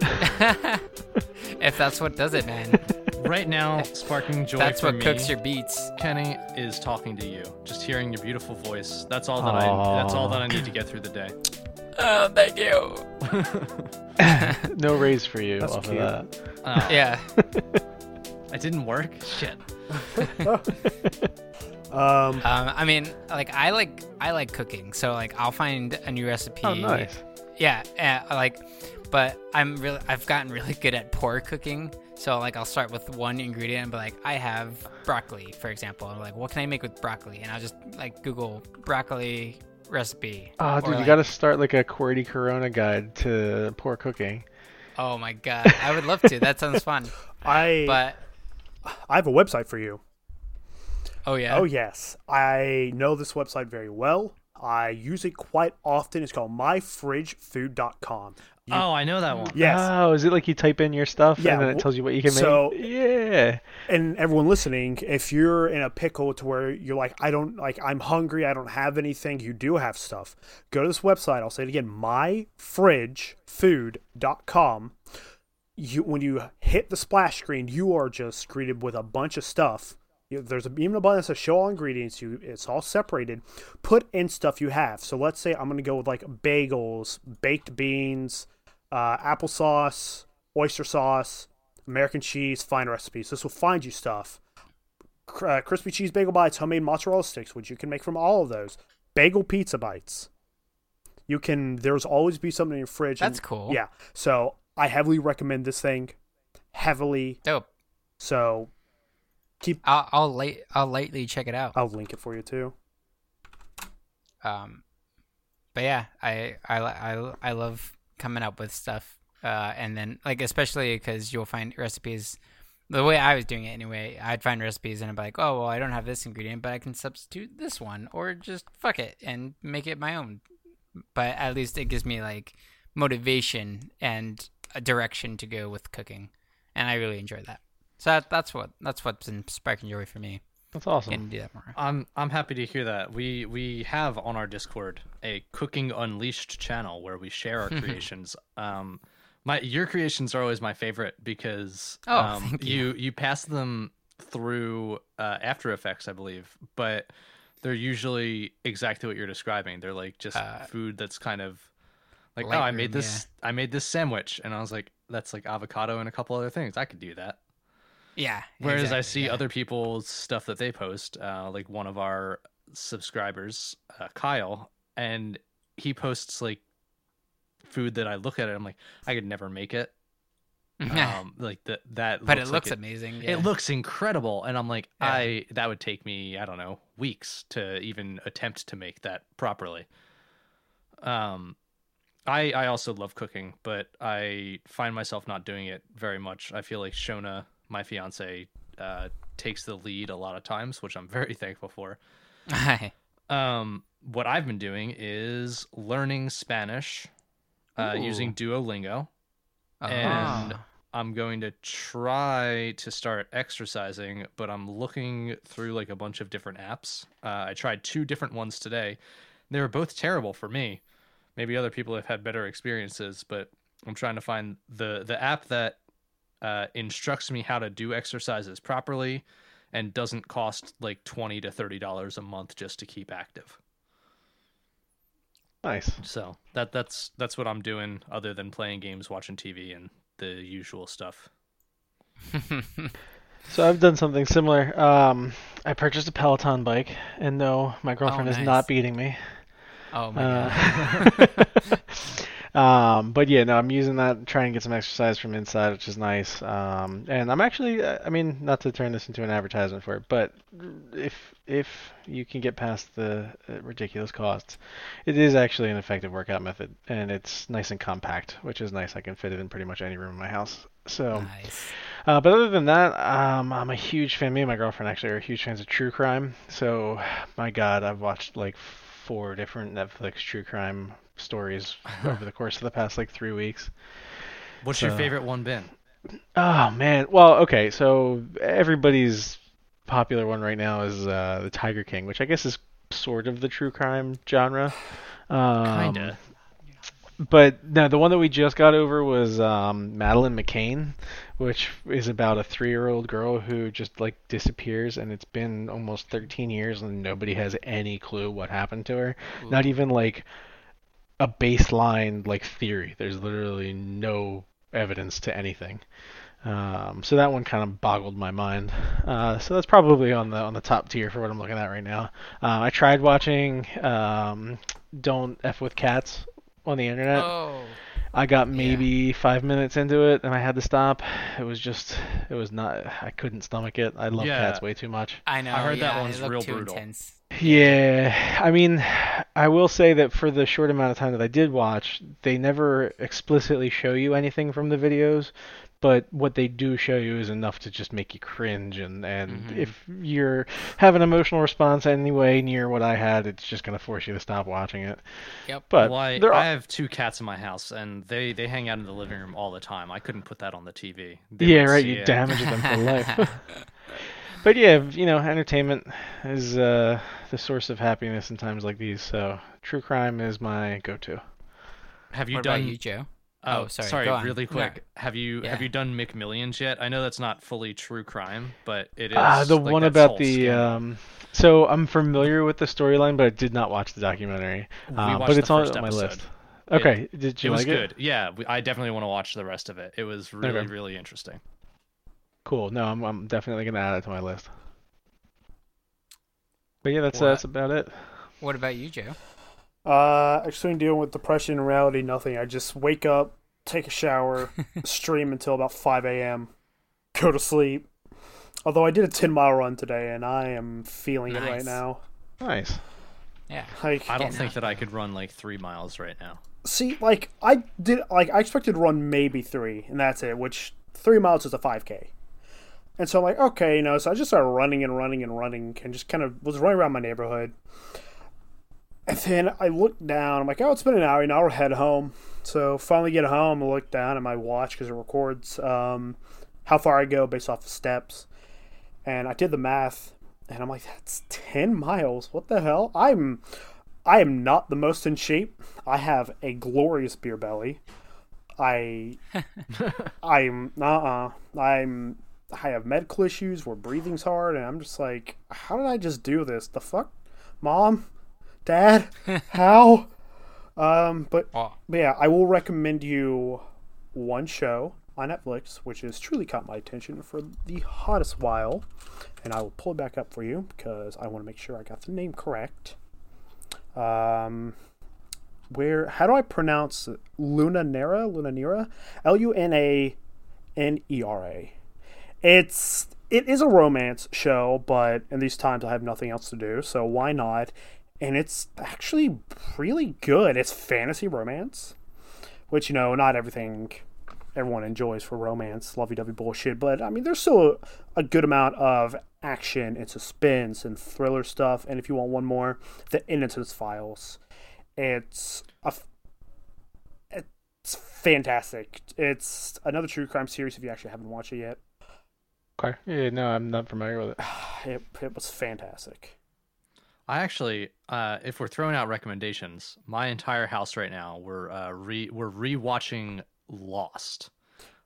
if that's what does it, man. right now, sparking joy That's for what me, cooks your beats. Kenny is talking to you. Just hearing your beautiful voice. That's all that I. That's all that I need to get through the day. Oh, thank you. no raise for you That's off cute. of that. Uh, Yeah. I didn't work. Shit. Um, Um, I mean, like I like I like cooking, so like I'll find a new recipe. Oh, nice. Yeah, uh, like, but I'm really I've gotten really good at pour cooking. So like I'll start with one ingredient and be like, I have broccoli, for example. I'm like, what can I make with broccoli? And I'll just like Google broccoli recipe. Oh, Or, dude, you got to start like a QWERTY Corona guide to poor cooking. Oh my god, I would love to. That sounds fun. I But I have a website for you. oh yeah, Oh yes, I know this website very well. I use it quite often. It's called myfridgefood.com. You- Oh, I know that one. Yes. Oh, is it like you type in your stuff Yeah, and then it tells you what you can so- make? Yeah. and everyone listening, if you're in a pickle to where you're like, I don't like, I'm hungry, I don't have anything, you do have stuff. Go to this website. I'll say it again, myfridgefood.com. You when you hit the splash screen, you are just greeted with a bunch of stuff. There's a, even a button that says show all ingredients. You it's all separated. Put in stuff you have. So let's say I'm gonna go with like bagels, baked beans, uh, applesauce, oyster sauce, American cheese, find recipes. This will find you stuff. Uh, crispy cheese bagel bites, homemade mozzarella sticks, which you can make from all of those. Bagel pizza bites. You can. There's always be something in your fridge. and- That's cool. Yeah. So I heavily recommend this thing. Heavily. dope. So I'll I'll late I'll lightly check it out. I'll link it for you too. Um, but yeah, I I I I love coming up with stuff. Uh, and then like especially because you'll find recipes. The way I was doing it anyway, I'd find recipes and I'd be like, oh well, I don't have this ingredient, but I can substitute this one, or just fuck it and make it my own. But at least it gives me like motivation and a direction to go with cooking, and I really enjoy that. So that, that's what that's what's been sparking joy for me. That's awesome. Getting to that. I'm I'm happy to hear that. We we have on our Discord a Cooking Unleashed channel where we share our creations. Um, my your creations are always my favorite because Oh, um, thank you you pass them through uh, After Effects, I believe, but they're usually exactly what you're describing. They're like just Uh, food that's kind of like oh, I made Lightroom, this I made this sandwich, and I was like, that's like avocado and a couple other things. I could do that. Yeah. Whereas I see yeah. other people's stuff that they post, uh, like one of our subscribers, uh, Kyle, and he posts like food that I look at it, I'm like, I could never make it. Um, like that, that, but it like looks amazing. Yeah. It looks incredible, and I'm like, Yeah. I that would take me, I don't know, weeks to even attempt to make that properly. Um, I I also love cooking, but I find myself not doing it very much. I feel like Shona, my fiance, uh, takes the lead a lot of times, which I'm very thankful for. Um, what I've been doing is learning Spanish, uh, using Duolingo Oh. and I'm going to try to start exercising, but I'm looking through like a bunch of different apps. Uh, I tried two different ones today. They were both terrible for me. Maybe other people have had better experiences, but I'm trying to find the the app that uh, instructs me how to do exercises properly and doesn't cost like twenty to thirty dollars a month just to keep active. Nice. So that that's that's what I'm doing, other than playing games, watching TV, and the usual stuff. So I've done something similar. Um, I purchased a Peloton bike, and no, my girlfriend is nice. not beating me. oh my god. Um, but yeah, no, I'm using that, trying to get some exercise from inside, which is nice. Um, and I'm actually, uh, I mean, not to turn this into an advertisement for it, but if if you can get past the uh, ridiculous costs, it is actually an effective workout method, and it's nice and compact, which is nice. I can fit it in pretty much any room in my house. So. Nice. Uh, but other than that, um, I'm a huge fan. Me and my girlfriend actually are huge fans of true crime. So, my God, I've watched like four different Netflix true crime stories over the course of the past like three weeks. What's your favorite one been? Oh man, well, okay, so everybody's popular one right now is uh, the Tiger King, which I guess is sort of the true crime genre. Um, Kinda. But no, the one that we just got over was um, Madeleine McCann, which is about a three-year-old girl who just like disappears, and it's been almost 13 years, and nobody has any clue what happened to her. Not even like a baseline like theory. There's literally no evidence to anything. Um, so that one kind of boggled my mind. Uh, so that's probably on the on the top tier for what I'm looking at right now. Uh, I tried watching um, Don't F with Cats on the internet. Oh, I got maybe five minutes into it and I had to stop. It was just, it was not. I couldn't stomach it. I love Yeah. cats way too much. I know. I heard that yeah, one's real too brutal. Intense. Yeah, I mean, I will say that for the short amount of time that I did watch, they never explicitly show you anything from the videos, but what they do show you is enough to just make you cringe. And, and Mhm. if you're have an emotional response anyway near what I had, it's just gonna force you to stop watching it. Yep. But well, I, there I have two cats in my house, and they they hang out in the living room all the time. I couldn't put that on the TV. They yeah, right. You it. damage them for life. but yeah, you know, entertainment is uh, the source of happiness in times like these. So true crime is my go-to. Have you what done? about you, Joe? Oh, Oh, sorry, sorry. go on. Really No. quick. Have you have you done McMillions yet? I know that's not fully true crime, but it is. Ah, the like, one about the um. So I'm familiar with the storyline, but I did not watch the documentary. We Uh, watched but it's the on first my list. Okay, did you? It you was like good. it? Yeah, I definitely want to watch the rest of it. It was really Okay. really interesting. Cool. No, I'm I'm definitely gonna add it to my list. But yeah, that's What? that's about it. What about you, Joe? Uh, actually, dealing with depression and reality, nothing. I just wake up, take a shower, stream until about 5 a.m., go to sleep. Although I did a 10 mile run today, and I am feeling it right now. Nice. Yeah. Like, I don't think out that I could run like three miles right now. see, like I did, like I expected to run maybe three, and that's it. Which three miles is a 5K. And so I'm like, okay, you know. So I just started running and running and running, and just kind of was running around my neighborhood. And then I looked down. I'm like, oh, it's been an hour. You know, I'll head home. So finally get home. I look down at my watch because it records um, how far I go based off the steps. And I did the math, and I'm like, that's ten miles. What the hell? I'm, I am not the most in shape. I have a glorious beer belly. I, I'm uh uh I'm I have medical issues where breathing's hard, and I'm just like, how did I just do this? The fuck, mom, dad, how? Um, but Oh, but yeah, I will recommend you one show on Netflix, which has truly caught my attention for the hottest while, and I will pull it back up for you because I want to make sure I got the name correct. Um, where how do I pronounce it? Luna Nera? Luna Nera? L U N A N E R A. It's it is a romance show, but in these times I have nothing else to do, so why not? And it's actually really good. It's fantasy romance, which you know, not everything everyone enjoys for romance, lovey-dovey bullshit. But I mean, there's still a, a good amount of action and suspense and thriller stuff. And if you want one more, the Innocence Files. It's a it's fantastic. It's another true crime series. If you actually haven't watched it yet, Okay. Yeah, no, I'm not familiar with it. it, it was fantastic. I actually, uh, if we're throwing out recommendations, my entire house right now we're uh, re we're rewatching Lost.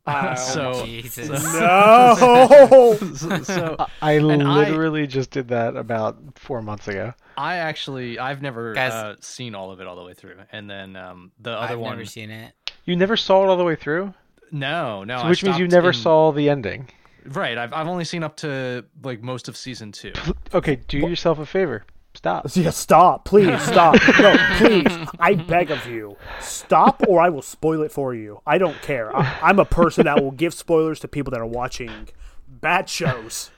Oh, so Jesus. No. so, so I And I- literally just did that about four months ago. I actually I've never Guys- uh, seen all of it all the way through, and then um, the other I've one. never seen it. You never saw it all the way through, No, no, so I which means you never in- saw the ending. Right, I've I've only seen up to like most of season two. Okay, do yourself a favor. Stop. Yeah, stop, please, stop. No, please, I beg of you, stop, or I will spoil it for you. I don't care. I, I'm a person that will give spoilers to people that are watching bad shows.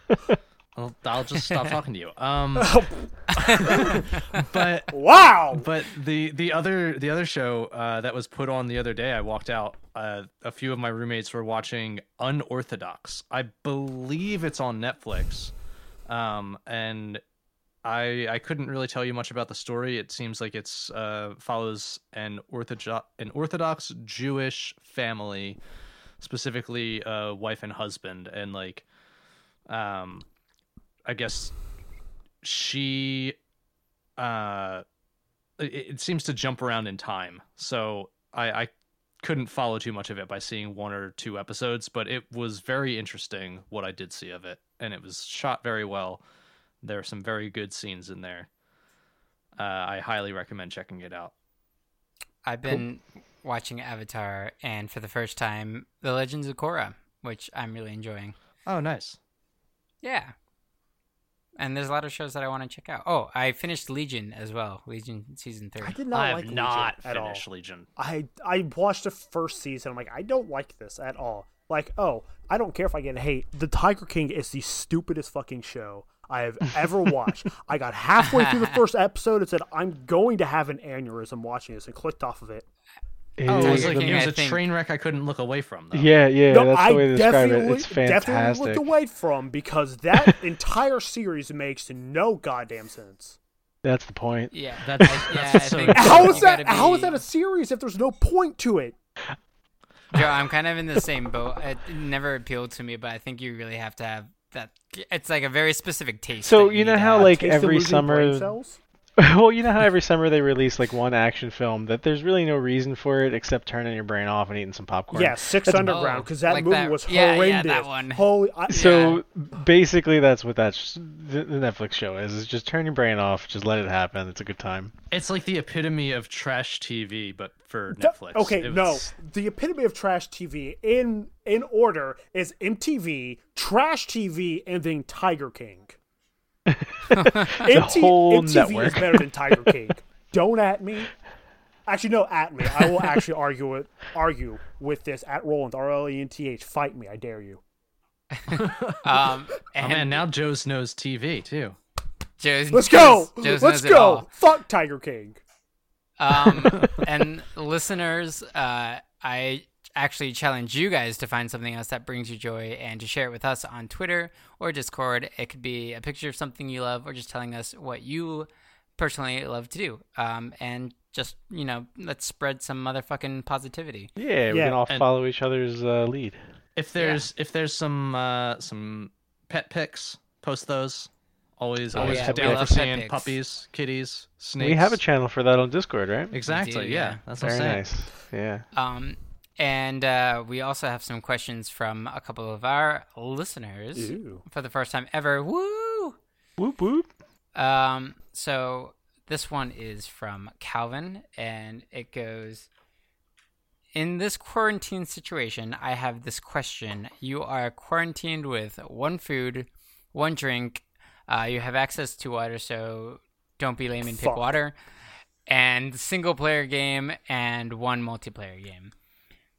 I'll, I'll just stop talking to you. Um, but Wow. but the the other the other show uh, that was put on the other day, I walked out. Uh, a few of my roommates were watching Unorthodox. I believe it's on Netflix, um, and I I couldn't really tell you much about the story. It seems like it's uh, follows an orthodox an Orthodox Jewish family, specifically a wife and husband, and like, um, I guess she uh it, it seems to jump around in time so I, I couldn't follow too much of it by seeing one or two episodes, but it was very interesting what I did see of it, and it was shot very well. There are some very good scenes in there. Uh, I highly recommend checking it out. I've been watching Avatar, and for the first time, The Legends of Korra, which I'm really enjoying. Oh, nice. Yeah. And there's a lot of shows that I want to check out. Oh, I finished Legion as well. Legion season three. I did not I have like Legion not at all. finished Legion. I I watched the first season. I'm like, I don't like this at all. Like, oh, I don't care if I get hate. The Tiger King is the stupidest fucking show I have ever watched. I got halfway through the first episode and said, I'm going to have an aneurysm watching this, and clicked off of it. It Oh, it was, is like, the- it was I a think- train wreck I couldn't look away from. Though. yeah, yeah, No, that's I the way to describe it. definitely, It's definitely fantastic. looked away from because that entire series makes no goddamn sense. That's the point. Yeah, That's- I- that's yeah, I so think How you that? gotta How is that a series if there's no point to it? Joe, I'm kind of in the same boat. It never appealed to me, but I think you really have to have that. It's like a very specific taste. So, you know how, like, every summer- cells? well, you know how every summer they release like one action film that there's really no reason for it except turning your brain off and eating some popcorn. Yeah, Six That's- Underground oh, because that like movie that- was yeah, yeah, that one. Holy, I, So basically, that's what that's the, the Netflix show is. Is just turn your brain off, just let it happen. It's a good time. It's like the epitome of trash TV, but for D- Netflix. Okay, It no. The epitome of trash TV in in order is MTV, Trash TV, and then Tiger King. MT- whole MTV network. is better than Tiger King. Don't at me. Actually, no, at me. I will actually argue with argue with this at Roland R L E N T H. Fight me, I dare you. Um, Oh and man, now Joe's knows TV too. Joe's, Let's go. Joe's- Joe's Let's knows it go. all. Fuck Tiger King. Um, and listeners, uh, I actually challenge you guys to find something else that brings you joy and to share it with us on Twitter or Discord. It could be a picture of something you love or just telling us what you personally love to do. Um, and just, you know, let's spread some motherfucking positivity. Yeah, we Yeah, can all and- follow each other's uh, lead. If there's if there's some uh, some pet pics, post those. Always Oh, always yeah, down for seeing puppies, kitties, snakes. We have a channel for that on Discord, right? Exactly. do, yeah. yeah. that's what Very I'm saying. nice. Yeah. Um, and uh, we also have some questions from a couple of our listeners Ew. for the first time ever. Woo! Whoop whoop. Um, so this one is from Calvin, and it goes In this quarantine situation, I have this question. You are quarantined with one food, one drink, uh, you have access to water, so don't be lame and pick Fuck. water, and single player game and one multiplayer game.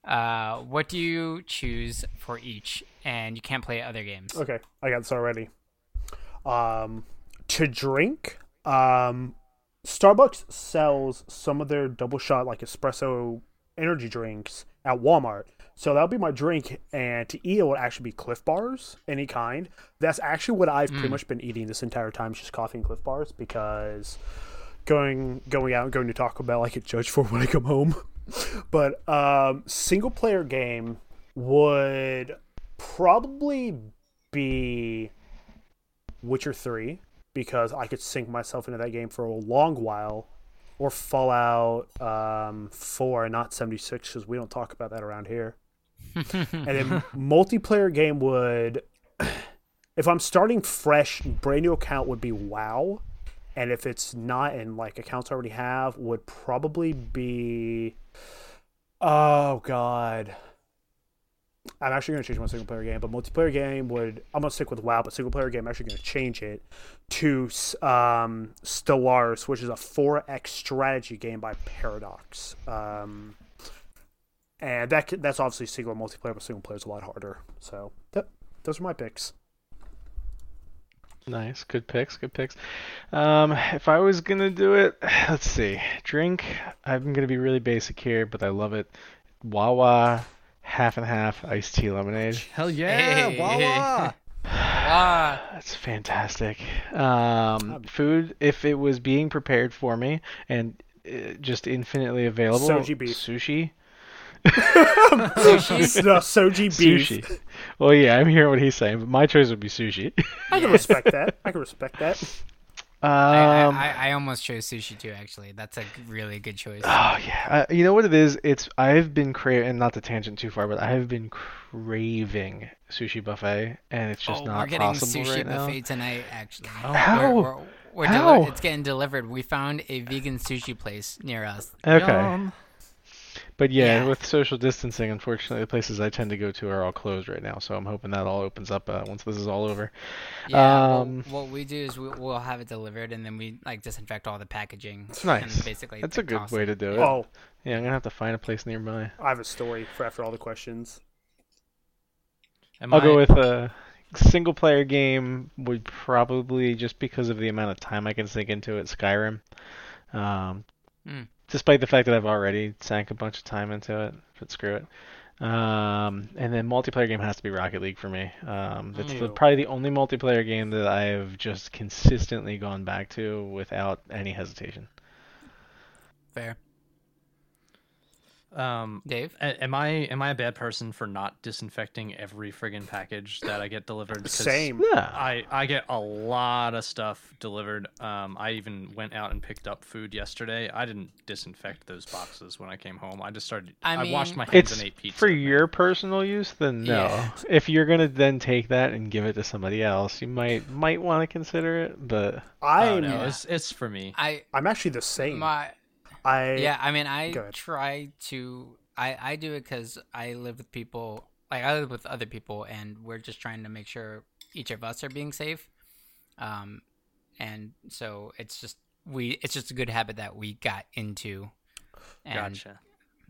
Uh, what do you choose for each? And you can't play other games. Okay, I got this already. Um, to drink, um, Starbucks sells some of their double shot like espresso energy drinks at Walmart. So that'll be my drink, and to eat it would actually be Clif Bars, any kind. That's actually what I've pretty much been eating this entire time, just coffee and Clif Bars, because going going out and going to Taco Bell, I get judged for when I come home. But um, single player game would probably be Witcher 3 because I could sink myself into that game for a long while, or Fallout um, 4, not 76, because we don't talk about that around here. and then multiplayer game would, if I'm starting fresh, brand new account would be WoW, and if it's not, and like accounts I already have, would probably be, oh god. I'm actually going to change my single player game, but multiplayer game would I'm going to stick with WoW, but single player game I'm actually going to change it to um, Stellaris, which is a 4X strategy game by Paradox. Um, and that that's obviously single multiplayer, but single player is a lot harder. So those are my picks. Nice, good picks, good picks. Um, if I was gonna do it, let's see. Drink. I'm gonna be really basic here, but I love it. Wawa, half and half iced tea lemonade. Hell yeah, Hey. Wawa. Ah, That's fantastic. Um, food, if it was being prepared for me and uh, just infinitely available, Soji beef. sushi. sushi. no, soji beef. Sushi. Well, yeah, I'm hearing what he's saying, but my choice would be sushi. I can respect that. I can respect that. I, I, Um, I, I almost chose sushi too. Actually, that's a really good choice. Oh yeah, uh, you know what it is? It's I've been craving, and not to tangent too far, but I have been craving sushi buffet, and it's just oh, not we're getting sushi buffet tonight. Actually, How? We're, we're, we're How? deli- it's getting delivered. We found a vegan sushi place near us. Okay, Yum. But yeah, Yeah. with social distancing, unfortunately, the places I tend to go to are all closed right now. So I'm hoping that all opens up uh, once this is all over. Yeah. Um, what, what we do is we, we'll have it delivered, and then we like disinfect all the packaging. It's Nice. And basically, That's a good way to do it. Oh, Yeah, I'm gonna have to find a place nearby. I have a story for after all the questions. Am I'll go with a single player game. Would probably just because of the amount of time I can sink into it, Skyrim. Um, Hmm. Despite the fact that I've already sank a bunch of time into it, but screw it. Um, and then multiplayer game has to be Rocket League for me. Um, that's the, probably the only multiplayer game that I've just consistently gone back to without any hesitation. Fair, Um, Dave. a- am I am I a bad person for not disinfecting every friggin' package that I get delivered? Same. Yeah. I I get a lot of stuff delivered. Um, I even went out and picked up food yesterday. I didn't disinfect those boxes when I came home. I just started. I I, washed my hands It's and ate pizza. for your personal use, then no. Yeah. If you're gonna then take that and give it to somebody else, you might might want to consider it. But Oh, I'm no, Yeah. it's it's for me. I I'm actually the same. my I yeah. I mean, I try to. I I do it because I live with people. Like I live with other people, and we're just trying to make sure each of us are being safe. Um, and so it's just we. It's just a good habit that we got into. And, Gotcha.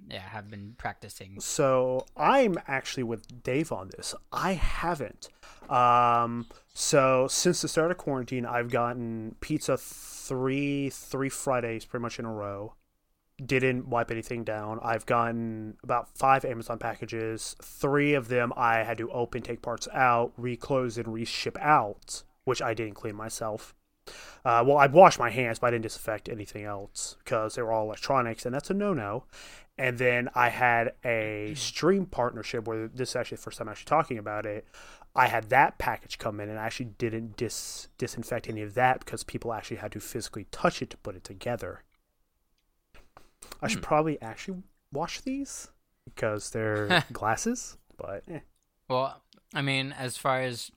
Yeah, have been practicing. So I'm actually with Dave on this. I haven't. Um, so since the start of quarantine, I've gotten pizza three three Fridays pretty much in a row. Didn't wipe anything down. I've gotten about five Amazon packages. Three of them I had to open, take parts out, reclose, and reship out, which I didn't clean myself. Uh, well, I washed my hands, but I didn't disinfect anything else because they were all electronics, and that's a no-no. And then I had a stream partnership where this is actually the first time I'm actually talking about it. I had that package come in, and I actually didn't dis- disinfect any of that because people actually had to physically touch it to put it together. I should probably actually wash these because they're glasses, but eh. Well, I mean, as far as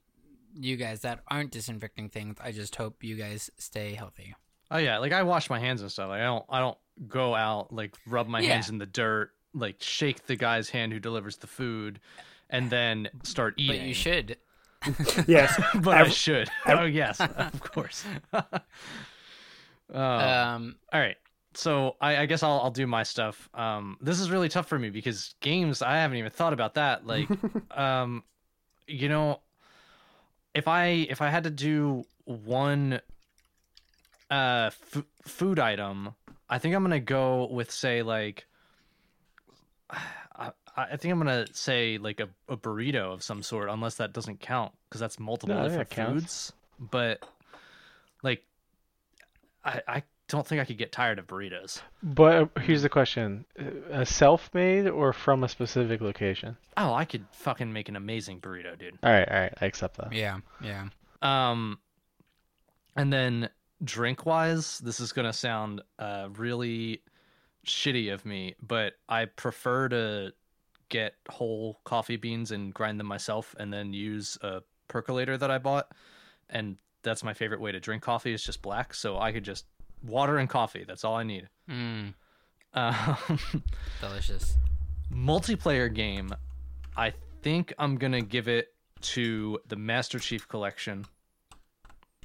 you guys that aren't disinfecting things, I just hope you guys stay healthy. Oh yeah, like I wash my hands and stuff. Like I don't I don't go out like rub my hands in the dirt, like shake the guy's hand who delivers the food, and then start eating. But you should. yes, but I Ev- should. ev- oh yes, of course. Oh. Um, All right. So I, I guess I'll I'll do my stuff. Um, this is really tough for me because games I haven't even thought about that. Like, um, you know, if I if I had to do one uh f- food item, I think I'm gonna go with say like. I, I think I'm gonna say like a, a burrito of some sort, unless that doesn't count because that's multiple No, different counts. foods. But like, I I don't think I could get tired of burritos. but uh, here's the question: a self-made or from a specific location? Oh, I could fucking make an amazing burrito, dude. All right, all right, I accept that. yeah, yeah. Um, and then drink wise, this is gonna sound uh really shitty of me, but I prefer to get whole coffee beans and grind them myself, and then use a percolator that I bought, and that's my favorite way to drink coffee. is just black, so I could just water and coffee. That's all I need. Mm, Um, delicious. multiplayer game, I think I'm gonna give it to the Master Chief Collection.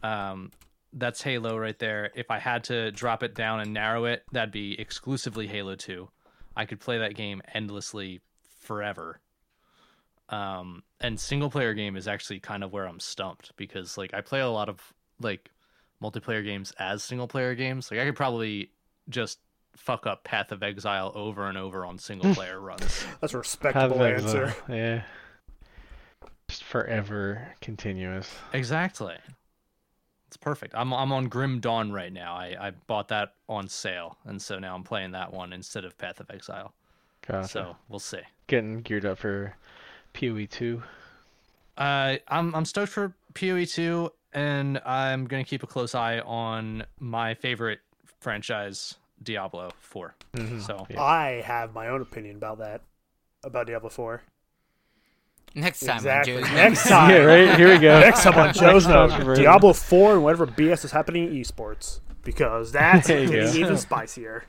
Um, that's Halo right there. If I had to drop it down and narrow it, that'd be exclusively Halo 2. I could play that game endlessly forever. Um, and single player game is actually kind of where I'm stumped because like I play a lot of like multiplayer games as single player games. Like I could probably just fuck up Path of Exile over and over on single player runs. that's a respectable answer. yeah. Just forever continuous. Exactly. It's perfect. I'm I'm on Grim Dawn right now. I, I bought that on sale, and so now I'm playing that one instead of Path of Exile. Gotcha. So we'll see. Getting geared up for PoE two. Uh, I'm I'm stoked for PoE two. And I'm gonna keep a close eye on my favorite franchise, Diablo 4. Mhm. So Yeah. I have my own opinion about that, about Diablo 4. Next time, Exactly. on Joe's Next time. yeah, right. Here we go. Next time on Joe's Note, Diablo 4 and whatever BS is happening in esports. Because that's getting even spicier.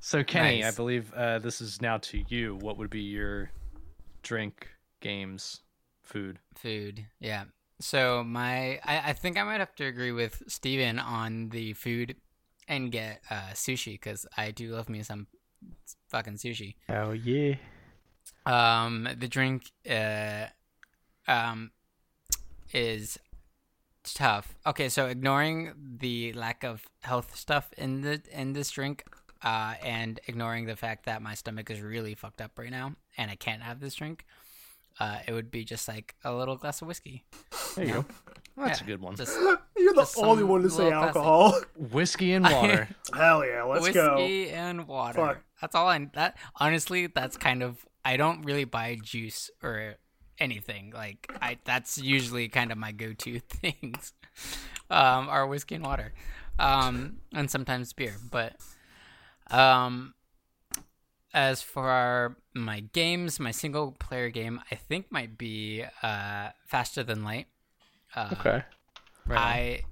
So Kenny, Nice. I believe uh, this is now to you. What would be your drink, games, food? Food, yeah. So my, I, I think I might have to agree with Steven on the food and get uh, sushi because I do love me some fucking sushi. Oh yeah. Um, the drink, uh, um, is tough. Okay, so ignoring the lack of health stuff in the in this drink, uh, and ignoring the fact that my stomach is really fucked up right now and I can't have this drink, uh, it would be just like a little glass of whiskey. There you go. That's Yeah, a good one. Just You're the only one to say little classic. alcohol. Whiskey and water. Hell yeah, let's whiskey go. Whiskey and water. Fuck. That's all I. That honestly, that's kind of. I don't really buy juice or anything. Like I, that's usually kind of my go-to things. Um, are whiskey and water, um, and sometimes beer. But, um, as for my games, my single-player game, I think might be uh, Faster Than Light. Uh, Okay. I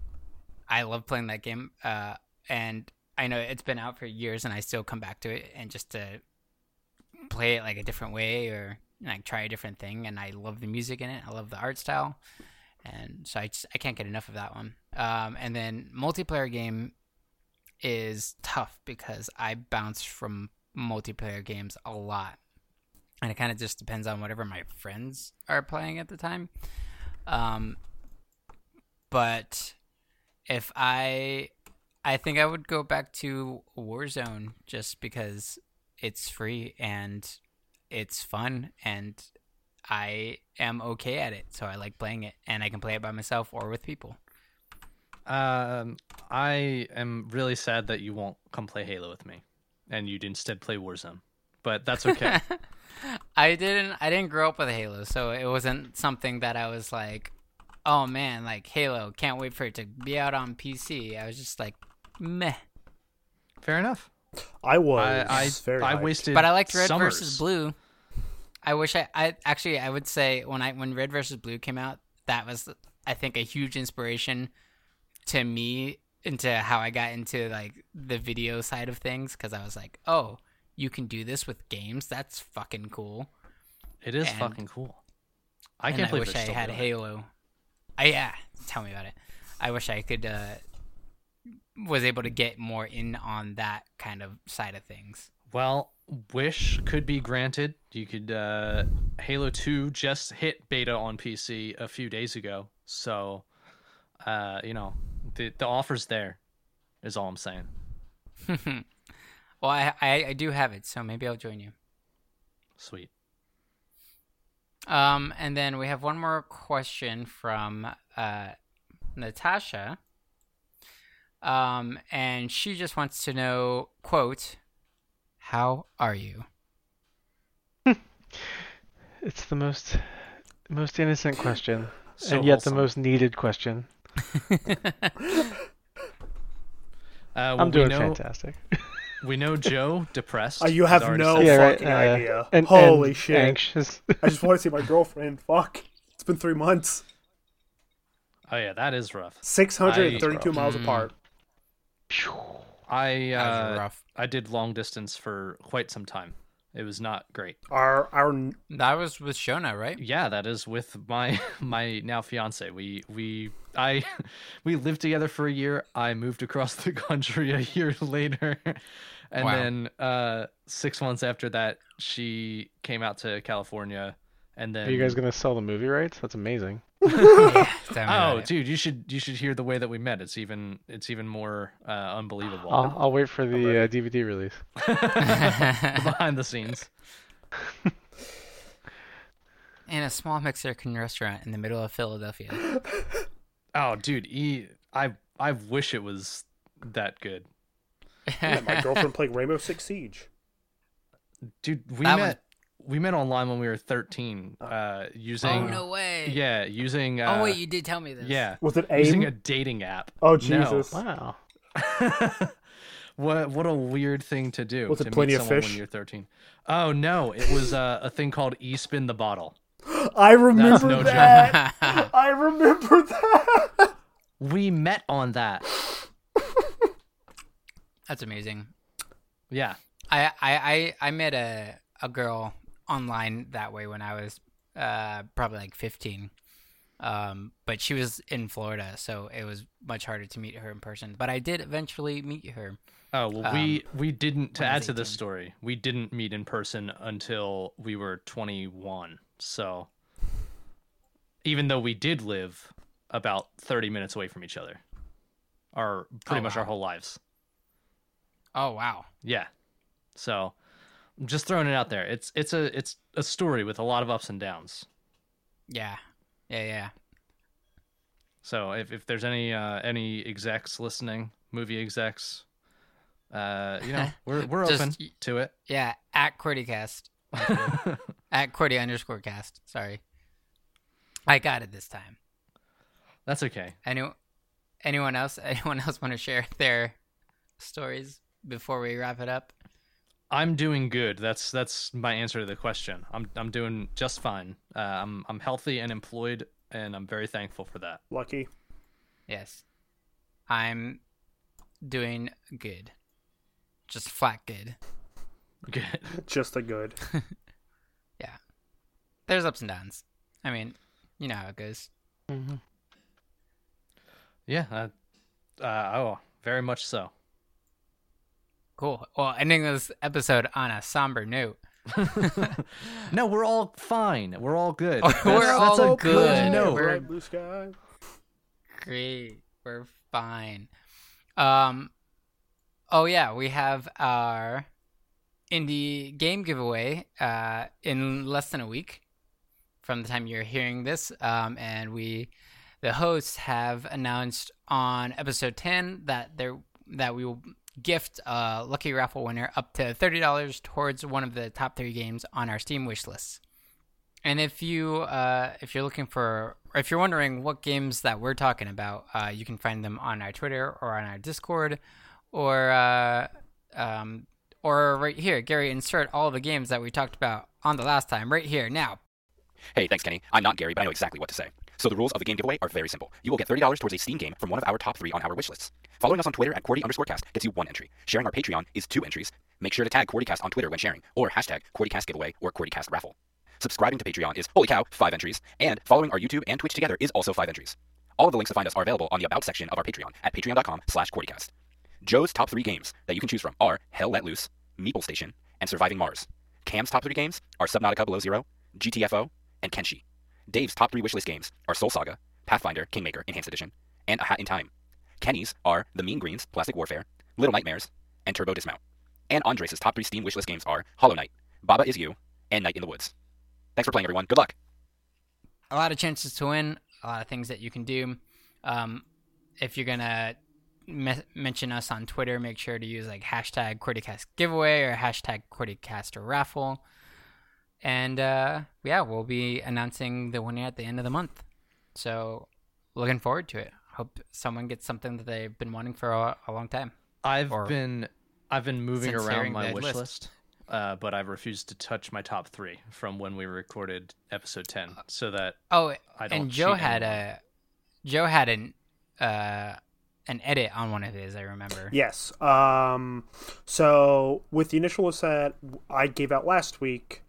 I love playing that game, uh, and I know it's been out for years, and I still come back to it and just to play it like a different way or like try a different thing. And I love the music in it. I love the art style, and so I just I can't get enough of that one. Um, and then multiplayer game is tough because I bounce from multiplayer games a lot, and it kind of just depends on whatever my friends are playing at the time. Um, but if I I think I would go back to Warzone just because it's free and it's fun and I am okay at it. So I like playing it and I can play it by myself or with people. Um, I am really sad that you won't come play Halo with me, and you'd instead play Warzone. But that's okay. I didn't I didn't grow up with Halo, so it wasn't something that I was like, "Oh man, like Halo, can't wait for it to be out on PC." I was just like, "Meh." Fair enough. I was I I, very I wasted. But I liked Red summers. versus Blue. I wish I, I actually I would say when I when Red versus Blue came out, that was I think a huge inspiration to me into how I got into like the video side of things because I was like, oh, you can do this with games. That's fucking cool. It is and- fucking cool. I can't I believe wish they're I had. Halo. I yeah, tell me about it. I wish I could uh was able to get more in on that kind of side of things. Well, wish could be granted. You could uh Halo 2 just hit beta on PC a few days ago. So uh you know, the the offer's there is all I'm saying. well, I, I I do have it, so maybe I'll join you. Sweet. Um, and then we have one more question from uh, Natasha. Um, and she just wants to know, quote, "How are you?" It's the most most innocent question, So and yet the most needed question. Uh, well, I'm doing we know, fantastic. We know Joe depressed. Uh, you have no said- yeah, right. fucking uh, idea. And, Holy and shit. Anxious. I just want to see my girlfriend. Fuck. It's been three months. Oh yeah, that is rough. 632 miles Mm. apart. I uh, rough. I did long distance for quite some time. It was not great. Our our That was with Shona, right? Yeah, that is with my my now fiance. We we I we lived together for a year. I moved across the country a year later. And Wow. then uh 6 months after that, she came out to California and then Are you guys gonna sell the movie rights? That's amazing. yeah, tell me about Oh, it. dude, you should you should hear the way that we met. It's even it's even more uh, unbelievable. I'll, I'll wait for the uh, DVD release. Behind the scenes. in a small Mexican restaurant in the middle of Philadelphia. Oh, dude, e- I I wish it was that good. yeah, my girlfriend played Rainbow Six Siege. Dude, we That met we met online when we were 13 uh using Oh no way. yeah using uh, oh wait, you did tell me this. yeah Was it using a dating app Oh No. Jesus! Wow. what what a weird thing to do Was it to Plenty meet of someone Fish? when you're 13 oh no it was uh, a thing called e-spin the bottle I remember no joke. that. I remember that. we met on that That's amazing. yeah I I I, I met a a girl online that way when I was uh probably like 15. Um but she was in Florida, so it was much harder to meet her in person. But I did eventually meet her. oh well we we didn't to add to this story we didn't meet in person until we were 21 so even though we did live about 30 minutes away from each other our pretty Oh, much wow. our whole lives Oh wow. Yeah. So I'm just throwing it out there. It's it's a it's a story with a lot of ups and downs. Yeah. Yeah, yeah. So if, if there's any uh, any execs listening, movie execs, uh, you know, we're we're Just open to it. Yeah, at QWERTYcast. at QWERTY underscore cast. Sorry. I got it this time. That's okay. Any, anyone else? Anyone else want to share their stories before we wrap it up? I'm doing good. That's that's my answer to the question. I'm I'm doing just fine. Uh, I'm I'm healthy and employed, and I'm very thankful for that. Lucky. Yes. I'm doing good. Just flat good. Good. Just a good. Yeah. There's ups and downs. I mean, you know how it goes. Mm-hmm. Yeah. Uh, uh, oh, very much so. Cool. Well, ending this episode on a somber note. no, we're all fine. We're all good. We're That's- that's all a good. note. We're- Bright blue sky. Great. We're fine. Um oh yeah, we have our indie game giveaway uh in less than a week from the time you're hearing this. Um and we the hosts have announced on episode 10 that there that we will gift a lucky raffle winner up to $30 towards one of the top 3 games on our Steam wish list. And if you uh, if you're looking for, or if you're wondering what games that we're talking about, uh, you can find them on our Twitter or on our Discord, or uh, um, or right here. Gary, insert all the games that we talked about on the last time right here now. Hey, thanks, Kenny. I'm not Gary, but I know exactly what to say. So the rules of the game giveaway are very simple. You will get $30 towards a Steam game from one of our top three on our wish lists. Following us on Twitter at QWERTY underscore cast gets you one entry. Sharing our Patreon is two entries. Make sure to tag QWERTYcast on Twitter when sharing, or hashtag QWERTYcast giveaway or QWERTYcast raffle. Subscribing to Patreon is, holy cow, five entries. And following our YouTube and Twitch together is also five entries. All of the links to find us are available on the About section of our Patreon at patreon.com slash QWERTYcast. Joe's top three games that you can choose from are Hell Let Loose, Meeple Station, and Surviving Mars. Cam's top three games are Subnautica Below Zero, GTFO, and Kenshi. Dave's top three wishlist games are Soul Saga, Pathfinder, Kingmaker, Enhanced Edition, and A Hat in Time. Kenny's are The Mean Greens, Plastic Warfare, Little Nightmares, and Turbo Dismount. And Andres' top three Steam wishlist games are Hollow Knight, Baba Is You, and Night in the Woods. Thanks for playing, everyone. Good luck. A lot of chances to win. A lot of things that you can do. Um, if you're gonna me- mention us on Twitter, make sure to use like hashtag QWERTYcast giveaway or hashtag QWERTYcast raffle. And uh, yeah, we'll be announcing the winner at the end of the month. So looking forward to it. Hope someone gets something that they've been wanting for a, a long time. I've Or been I've been moving around my wish list. list, uh, but I've refused to touch my top three from when we recorded episode ten, so that Oh, I don't and Joe cheat had anymore. a Joe had an uh, an edit on one of his. I remember. Yes. Um, so with the initial list that I gave out last week,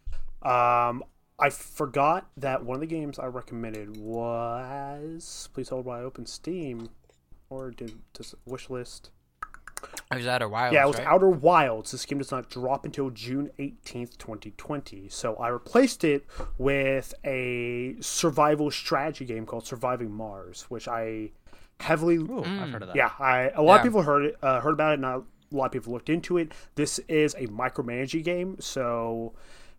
um, I forgot that one of the games I recommended was Please Hold While I Open Steam, or did does wish list? It was Outer Wilds. yeah, it was right? Outer Wilds. This game does not drop until June 18th, 2020. So I replaced it with a survival strategy game called Surviving Mars, which I heavily ooh, I've heard of that. yeah, I a lot of people heard it, uh, heard about it. Not a lot of people looked into it. This is a micromanaging game, so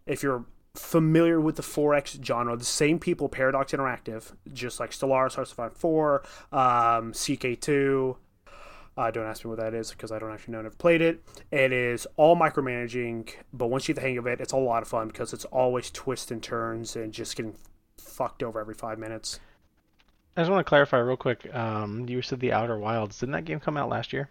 if you're familiar with the 4X genre, the same people, Paradox Interactive, just like Stellaris, Iron 4, um, CK2, Uh, don't ask me what that is because I don't actually know and have played it. It is all micromanaging, but once you get the hang of it, it's a lot of fun because it's always twists and turns and just getting fucked over every five minutes. I just want to clarify real quick. Um, you said the Outer Wilds. Didn't that game come out last year?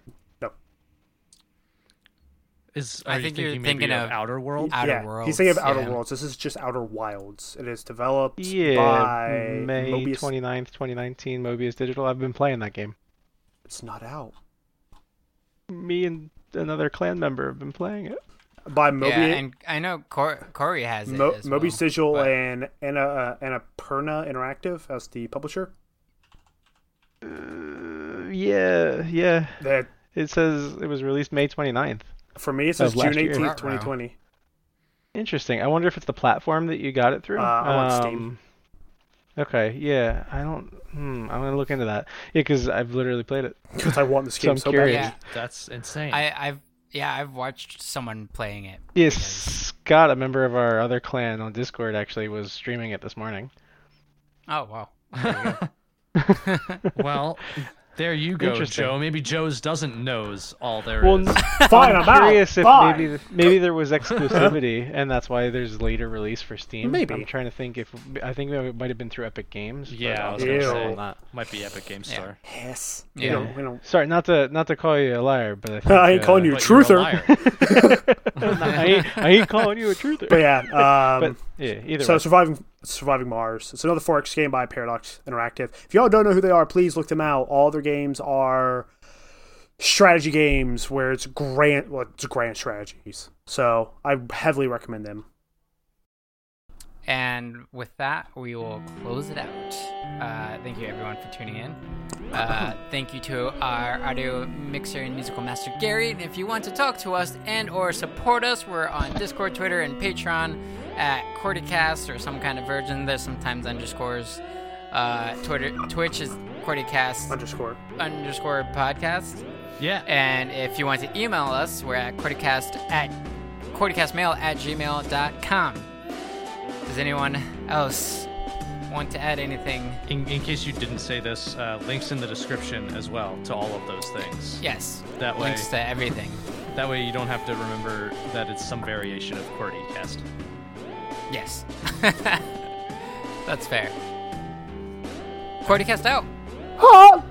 No. Is I are you think you're thinking thinking of of- Outer World? Outer yeah, Worlds. he's thinking of Outer yeah. Worlds. This is just Outer Wilds. It is developed Yeah, by May Mobius. 29th, 2019, Mobius Digital. I've been playing that game. It's not out. Me and another clan member have been playing it. By Mobius. Yeah, and I know Cor- Corey has it Mo- as well, Mobius Digital but- and and uh, and Perna Interactive as the publisher. Uh, yeah, yeah. That It says it was released May 29th. For me it says June eighteenth, twenty twenty. Interesting. I wonder if it's the platform that you got it through. Uh, I'm on Steam. Um, Okay, yeah. I don't. Hmm, I'm gonna look into that. Yeah, because I've literally played it. Because I want this So game I'm so, curious. bad. Yeah, That's insane. I, I've yeah, I've watched someone playing it. Yes, because- Scott, a member of our other clan on Discord, actually was streaming it this morning. Oh wow. There you go. well, there you go, Joe. Maybe Joe's doesn't knows all there is. Well, Fine, I'm, out. curious if Bye. maybe maybe there was exclusivity, and that's why there's later release for Steam. Maybe. I'm trying to think if I think it might have been through Epic Games. but Yeah, I I'll was gonna double say. check that. Might be Epic Game Yeah. Store. Yes. Yeah. We don't, we don't, Sorry, not to not to call you a liar, but I, think, I ain't calling uh, you a But you're a truther. liar. I, ain't, I ain't calling you a truther. But yeah, um, But yeah, either so way. surviving surviving Mars. It's another 4X game by Paradox Interactive. If y'all don't know who they are, please look them out. All their games are strategy games where it's grand well it's grand strategies. So I heavily recommend them. And with that, we will close it out. Uh, thank you everyone for tuning in. Uh, thank you to our audio mixer and musical master Gary. And if you want to talk to us and or support us, we're on Discord, Twitter, and Patreon at QWERTYcast or some kind of version. There's sometimes underscores. Uh, Twitter, Twitch is QWERTYcast Underscore. underscore podcast. Yeah. And if you want to email us, we're at qwertycast at qwertycastmail at gmail.com. Does anyone else want to add anything? In, in case you didn't say this, uh, links in the description as well to all of those things. Yes. That way, Links to everything. that way you don't have to remember that it's some variation of QWERTYcast. Yes. That's fair. QWERTYcast out. Ah!